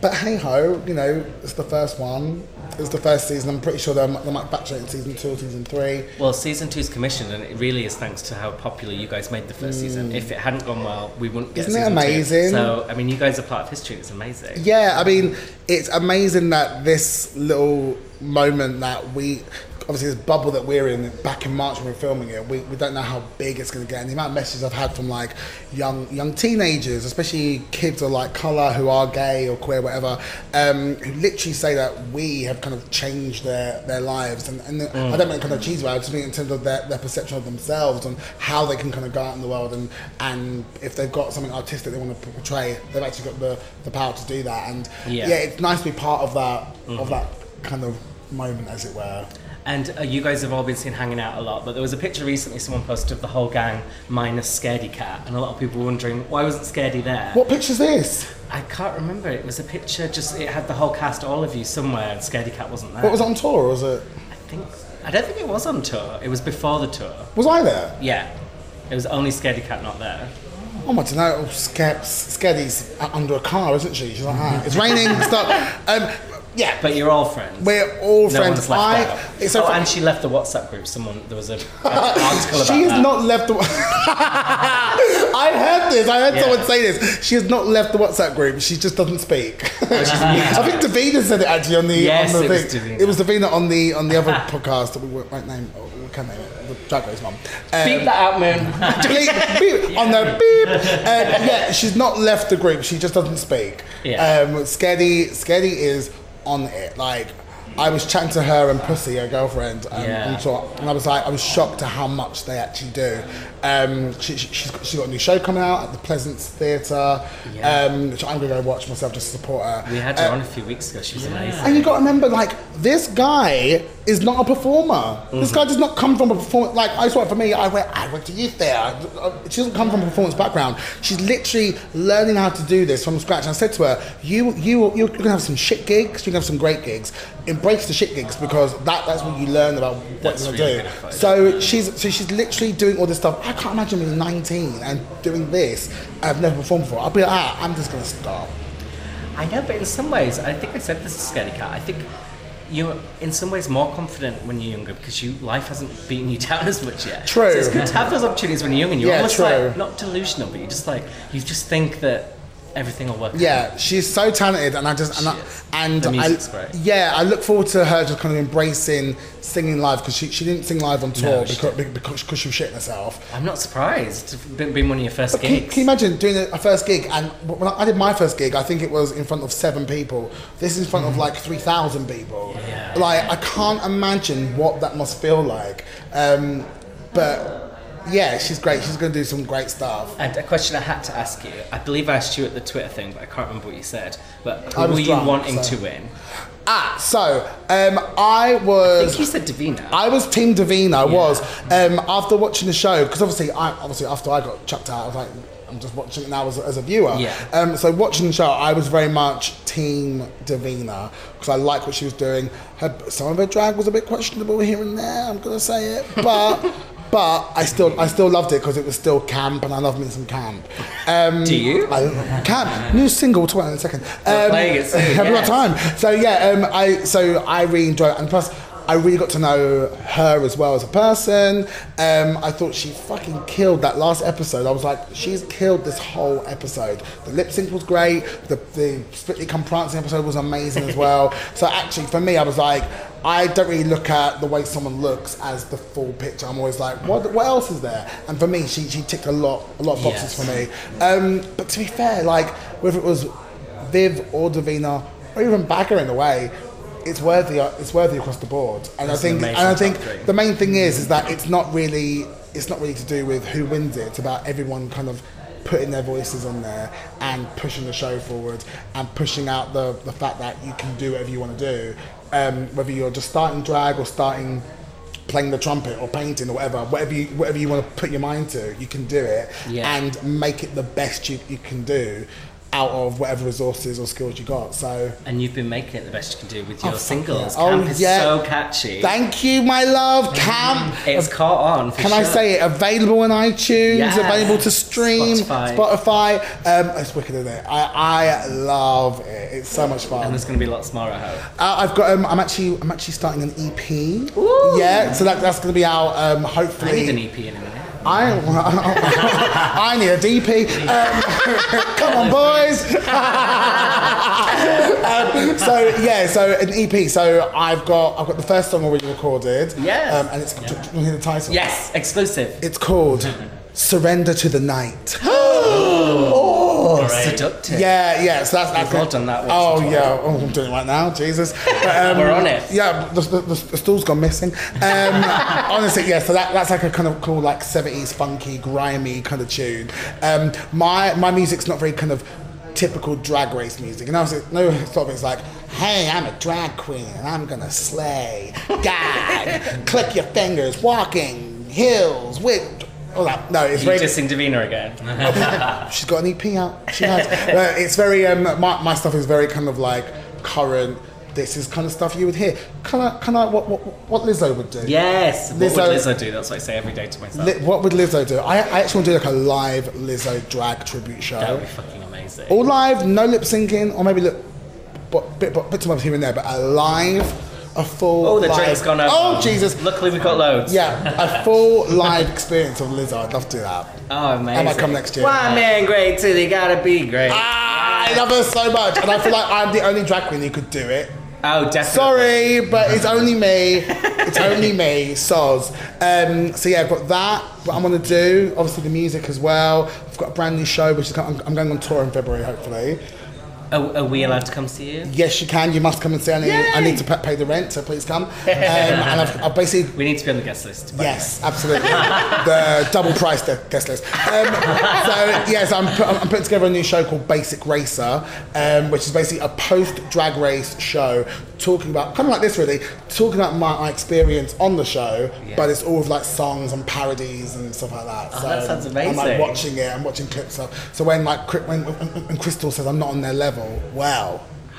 but hey ho, you know, it's the first one. It's the first season. I'm pretty sure they might, might backtrack in season two or season three. Well, season two's commissioned, and it really is thanks to how popular you guys made the first season. If it hadn't gone well, we wouldn't get Mm. Isn't it season two. amazing? So, I mean, you guys are part of history. It's amazing. Yeah, I mean, it's amazing that this little moment that we obviously this bubble that we're in back in March when we're filming it, we, we don't know how big it's going to get. And the amount of messages I've had from like young young teenagers, especially kids of like colour who are gay or queer, whatever, um, who literally say that we have kind of change their, their lives. And, and mm. I don't mean kind of cheesy, I just mean in terms of their, their perception of themselves and how they can kind of go out in the world and, and if they've got something artistic they want to portray, they've actually got the, the power to do that. And Yeah. yeah, it's nice to be part of that of mm. that kind of moment, as it were. And uh, you guys have all been seen hanging out a lot, but there was a picture recently someone posted of the whole gang minus Scaredy Kat, and a lot of people were wondering why wasn't Scaredy there? What picture's this? I can't remember. It was a picture, just it had the whole cast, all of you somewhere, and Scaredy Kat wasn't there. What was it on tour? Or was it? I think. I don't think it was on tour. It was before the tour. Was I there? Yeah. It was only Scaredy Kat not there. Oh, I don't know. Sca- Sketty's under a car, isn't she? She's like, ah, it's raining. Stop. (laughs) Um, yeah, But you're all friends. we're all no friends. one's left I. out. It's so oh, fu- and she left the WhatsApp group. Someone there was a, an (laughs) article about that. she has that. not left the. (laughs) I heard this. I heard Yeah. someone say this. She has not left the WhatsApp group. She just doesn't speak. (laughs) I think Divina said it actually on the Yes, on the it was thing. Divina. It was Divina on the on the other podcast that we won't name. oh, We can name it. The Drag Race mum. Um, Beep that out, Moon. beep, beep, on the beep. Uh, yeah, she's not left the group. She just doesn't speak. Yeah. Um, Sketty, Sketty is on it. Like, I was chatting to her and Pussy, her girlfriend, um, Yeah. on tour, and I was like, I was shocked to how much they actually do. Um, she, she, she's, got, she's got a new show coming out at the Pleasance Theatre, Yeah. um, which I'm going to go watch myself just to support her. We had her on a few weeks ago. She was amazing. And you got to remember, like, this guy is not a performer. This Mm-hmm. guy does not come from a performance. Like, I saw it for me. I went, I went to youth there. She doesn't come from a performance background. She's literally learning how to do this from scratch. And I said to her, you, you, you're gonna have some shit gigs. You're gonna have some great gigs. Embrace the shit gigs because that, that's what you learn about what That's you're gonna really do. gonna So she's, so she's literally doing all this stuff. I can't imagine being 19 and doing this. I've never performed before. I'll be like, ah, I'm just gonna stop. I know, but in some ways, I think I said this to Scaredy Kat. I think you're in some ways more confident when you're younger because you life hasn't beaten you (laughs) down as much yet. True. So it's good to have those opportunities when you're young and you're Yeah, almost true. like not delusional, but you just like you just think that everything will work. out. Yeah, she's so talented, and I just and, I, and I, yeah, I look forward to her just kind of embracing singing live because she, she didn't sing live on tour No, because, because because she was shitting herself. I'm not surprised. It's been, one of your first Can, gigs. can you imagine doing a, a first gig? And when I did my first gig, I think it was in front of seven people. This is in front of like three thousand people. Yeah. Like I can't imagine what that must feel like. Um, but yeah, she's great. She's going to do some great stuff. And a question I had to ask you. I believe I asked you at the Twitter thing, but I can't remember what you said. But who I were you drunk, wanting so- to win? Ah, so um, I I was. think you said Divina. I was Team Divina. I was um, after watching the show because obviously, I obviously after I got chucked out, I was like, I'm just watching it now as, as a viewer. Yeah. Um, so watching the show, I was very much Team Divina because I like what she was doing. Her, some of her drag was a bit questionable here and there. I'm gonna say it, but (laughs) but I still I still loved it because it was still camp, and I love me some camp. Um, Do you? I, camp new single. We'll talk about in a second. Um, playing it soon, (laughs) Have yes. time? So yeah, um, I so I really enjoyed it, and plus. I really got to know her as well as a person. Um, I thought she fucking killed that last episode. I was like, she's killed this whole episode. The lip sync was great. The, the Strictly Come Prancing episode was amazing as well. (laughs) so actually, for me, I was like, I don't really look at the way someone looks as the full picture. I'm always like, what, what else is there? And for me, she, she ticked a lot, a lot of boxes Yes. for me. Um, but to be fair, like whether it was Viv or Divina or even Baga in a way, it's worthy. It's worthy across the board. And That's I an think, and I think three. the main thing is, is that it's not really, it's not really to do with who wins it. It's about everyone kind of putting their voices on there and pushing the show forward and pushing out the the fact that you can do whatever you want to do, um, whether you're just starting drag or starting playing the trumpet or painting or whatever, whatever you whatever you want to put your mind to, you can do it Yeah. and make it the best you, you can do out of whatever resources or skills you got. So And you've been making it the best you can do with Oh, your fuck singles. yeah. Oh, Camp is yeah. so catchy. thank you, my love. Camp. It's caught on. For Can I say it? Available on iTunes, Yeah. available to stream, Spotify. Spotify. Um, it's wicked, isn't it? I, I love it. It's so much fun. And there's going to be lots more, I hope. Uh, I've got. Um, I'm actually. I'm actually starting an EP. Ooh. Yeah. So that, that's going to be out. Um, I hopefully. need an EP in a minute. I, I need a DP. Um, (laughs) come on, boys. (laughs) um, so yeah, so an EP. So I've got I've got the first song already recorded. Yes. Um, and it's hear the title. Yes, exclusive. It's called (laughs) "Surrender to the Night." (gasps) Oh, seductive. Yeah, yeah. So that's, that's We've all done that Oh or twice. yeah. Oh, I'm doing it right now. Jesus. (laughs) But, um, We're on it. Yeah. The, the, the, the stool's gone missing. Um, (laughs) honestly, yeah. So that, that's like a kind of cool, like 70s funky, grimy kind of tune. Um, my my music's not very kind of typical drag race music. And I was like, no sort of it's like, hey, I'm a drag queen and I'm gonna slay, gag, (laughs) click your fingers, walking, hills, with. All that. No, it's You very. dissing Divina again. (laughs) She's got an EP out. She has. (laughs) Uh, it's very. Um, my, my stuff is very kind of like current. This is kind of stuff you would hear. Can I? kind of what, what what Lizzo would do. yes. What Lizzo- would Lizzo do? That's what I say every day to myself. Li- what would Lizzo do? I, I actually want to do like a live Lizzo drag tribute show. That would be fucking amazing. All live, no lip syncing, or maybe lip, but bit, but bits and bobs here and there, but a live, a full. oh, the live, drink's gone over. Oh Jesus! Luckily, we've got loads. Yeah, a full live experience of Lizzo. I'd love to do that. Oh, amazing. I might come next year. One man great too. he gotta be great. Ah, I love her so much, and I feel like I'm the only drag queen who could do it. Oh, definitely. Sorry, but it's only me. It's only me, soz. Um, so yeah, I've got that. What I'm gonna do, obviously the music as well. I've got a brand new show, which is I'm, I'm going on tour in February, hopefully. Are, are we allowed to come see you? Yes, you can. You must come and see. I need, I need to pay the rent, so please come. Um, and I've, I've basically We need to be on the guest list. Yes, absolutely. (laughs) the double price de- guest list. Um, so yes, I'm, put, I'm putting together a new show called Basic Racer, um, which is basically a post drag race show talking about kind of like this really, talking about my, my experience on the show, Yeah. but it's all of like songs and parodies and stuff like that. Oh, so that sounds amazing. I'm like watching it, I'm watching clips of. So when like when, when, when Crystal says I'm not on their level, well, (gasps)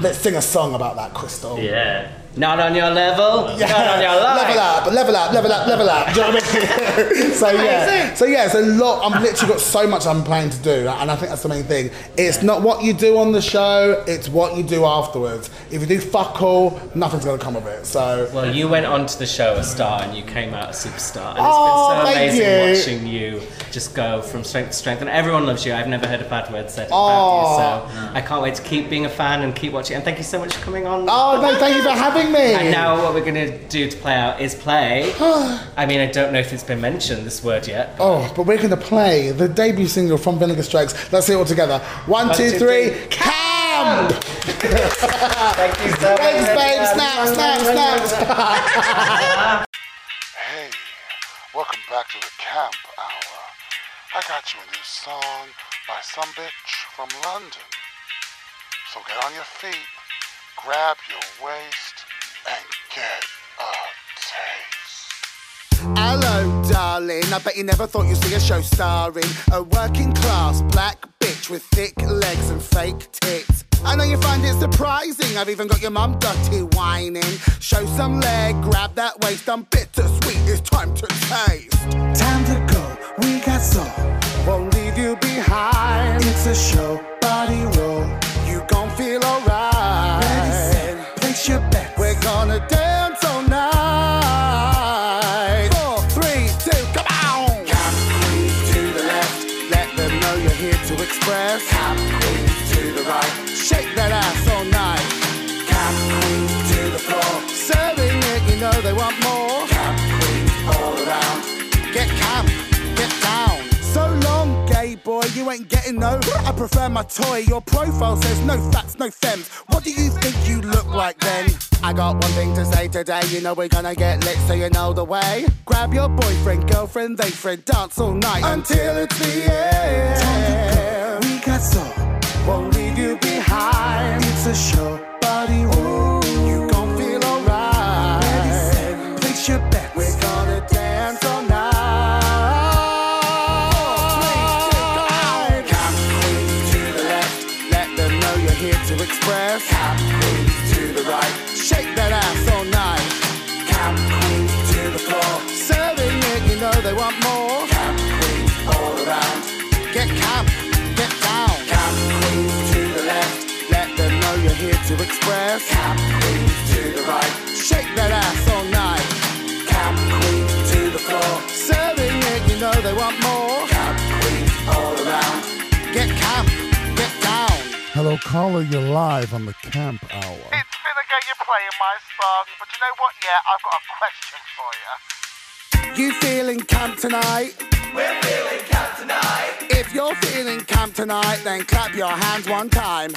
let's sing a song about that, Crystal. Yeah. Not on your level. Not on your line. level up, level up, level up, level up. Do you know what I mean? (laughs) so yeah, so yeah, it's a lot. I've literally got so much I'm planning to do, and I think that's the main thing. It's not what you do on the show; it's what you do afterwards. If you do fuck all, nothing's gonna come of it. So Well, you went on to the show a star and you came out a superstar. And Oh, it's been oh, so thank amazing you. watching you just go from strength to strength. And everyone loves you. I've never heard a bad word said Oh. about you. So I can't wait to keep being a fan and keep watching. And thank you so much for coming on. oh no, thank you for having me. And now what we're going to do to play out is play. (sighs) I mean, I don't know if it's been mentioned, this word yet. Oh, but we're gonna play the debut single from Vinegar Strokes. Let's see it all together. One, One, two, two, three, three. camp! (laughs) Thank you so much. Thanks, babe. Snap, snap, snap. (laughs) Hey, welcome back to the Camp Hour. I got you a new song by some bitch from London. So get on your feet, grab your waist, and get. Hello, darling. I bet you never thought you'd see a show starring a working class black bitch with thick legs and fake tits. I know you find it surprising. I've even got your mum dirty whining. Show some leg, grab that waist. I'm bittersweet it's time to taste. Time to go, we got soul. Won't leave you behind. It's a show, body roll. Ain't getting no. I prefer my toy. Your profile says no fats, no femmes. What do you think you look like then? I got one thing to say today. You know we're gonna get lit, so you know the way. Grab your boyfriend, girlfriend, they friend, dance all night until it's the end. We got soul, won't leave you behind. It's a show, express. Cap queens to the right, shake that ass all night. Cap queens to the floor, serving it, you know they want more. Cap queens all around, get camp, get down. Hello, caller, you're live on the Camp Hour. it's It's Vinegar, you're playing my song, but you know what? Yeah, I've got a question for you. You feeling camp tonight? We're feeling camp tonight. If you're feeling camp tonight, then clap your hands one time.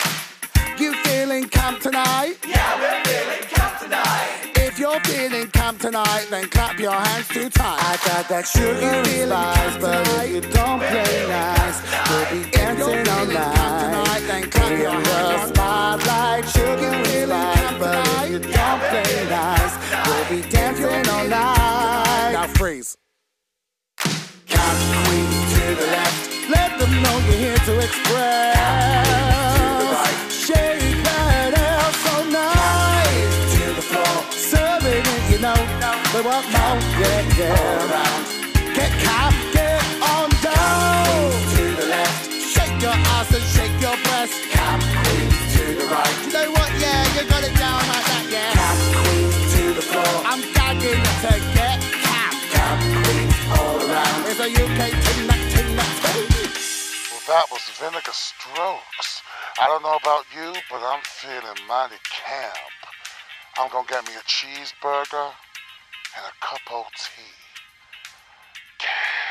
You feeling camp tonight? Yeah, we're feeling camp tonight. If you're feeling camp tonight, then clap your hands two times. I got that sugary spice, but if you don't play nice, we'll be dancing all night. Then clap your hands spotlight, sugary spice, but if you don't play nice, we'll be dancing all night. Now freeze. Cap queen to the left. Let them know you're here to express. Shake that ass all night. To the floor. Serving it, you know. We want more. Yeah, yeah. Get cap, get on down. To the left. Shake your ass and shake your breast. Cap queen to the right. You know what? Yeah, you got it down like that, yeah. Cap queen to the floor. I'm gagging to get cap. Cap queen all around. It's a UK ting that ting that ting. Well, that was Vinegar Strokes. I don't know about you, but I'm feeling mighty camp. I'm gonna get me a cheeseburger and a cup of tea. Camp.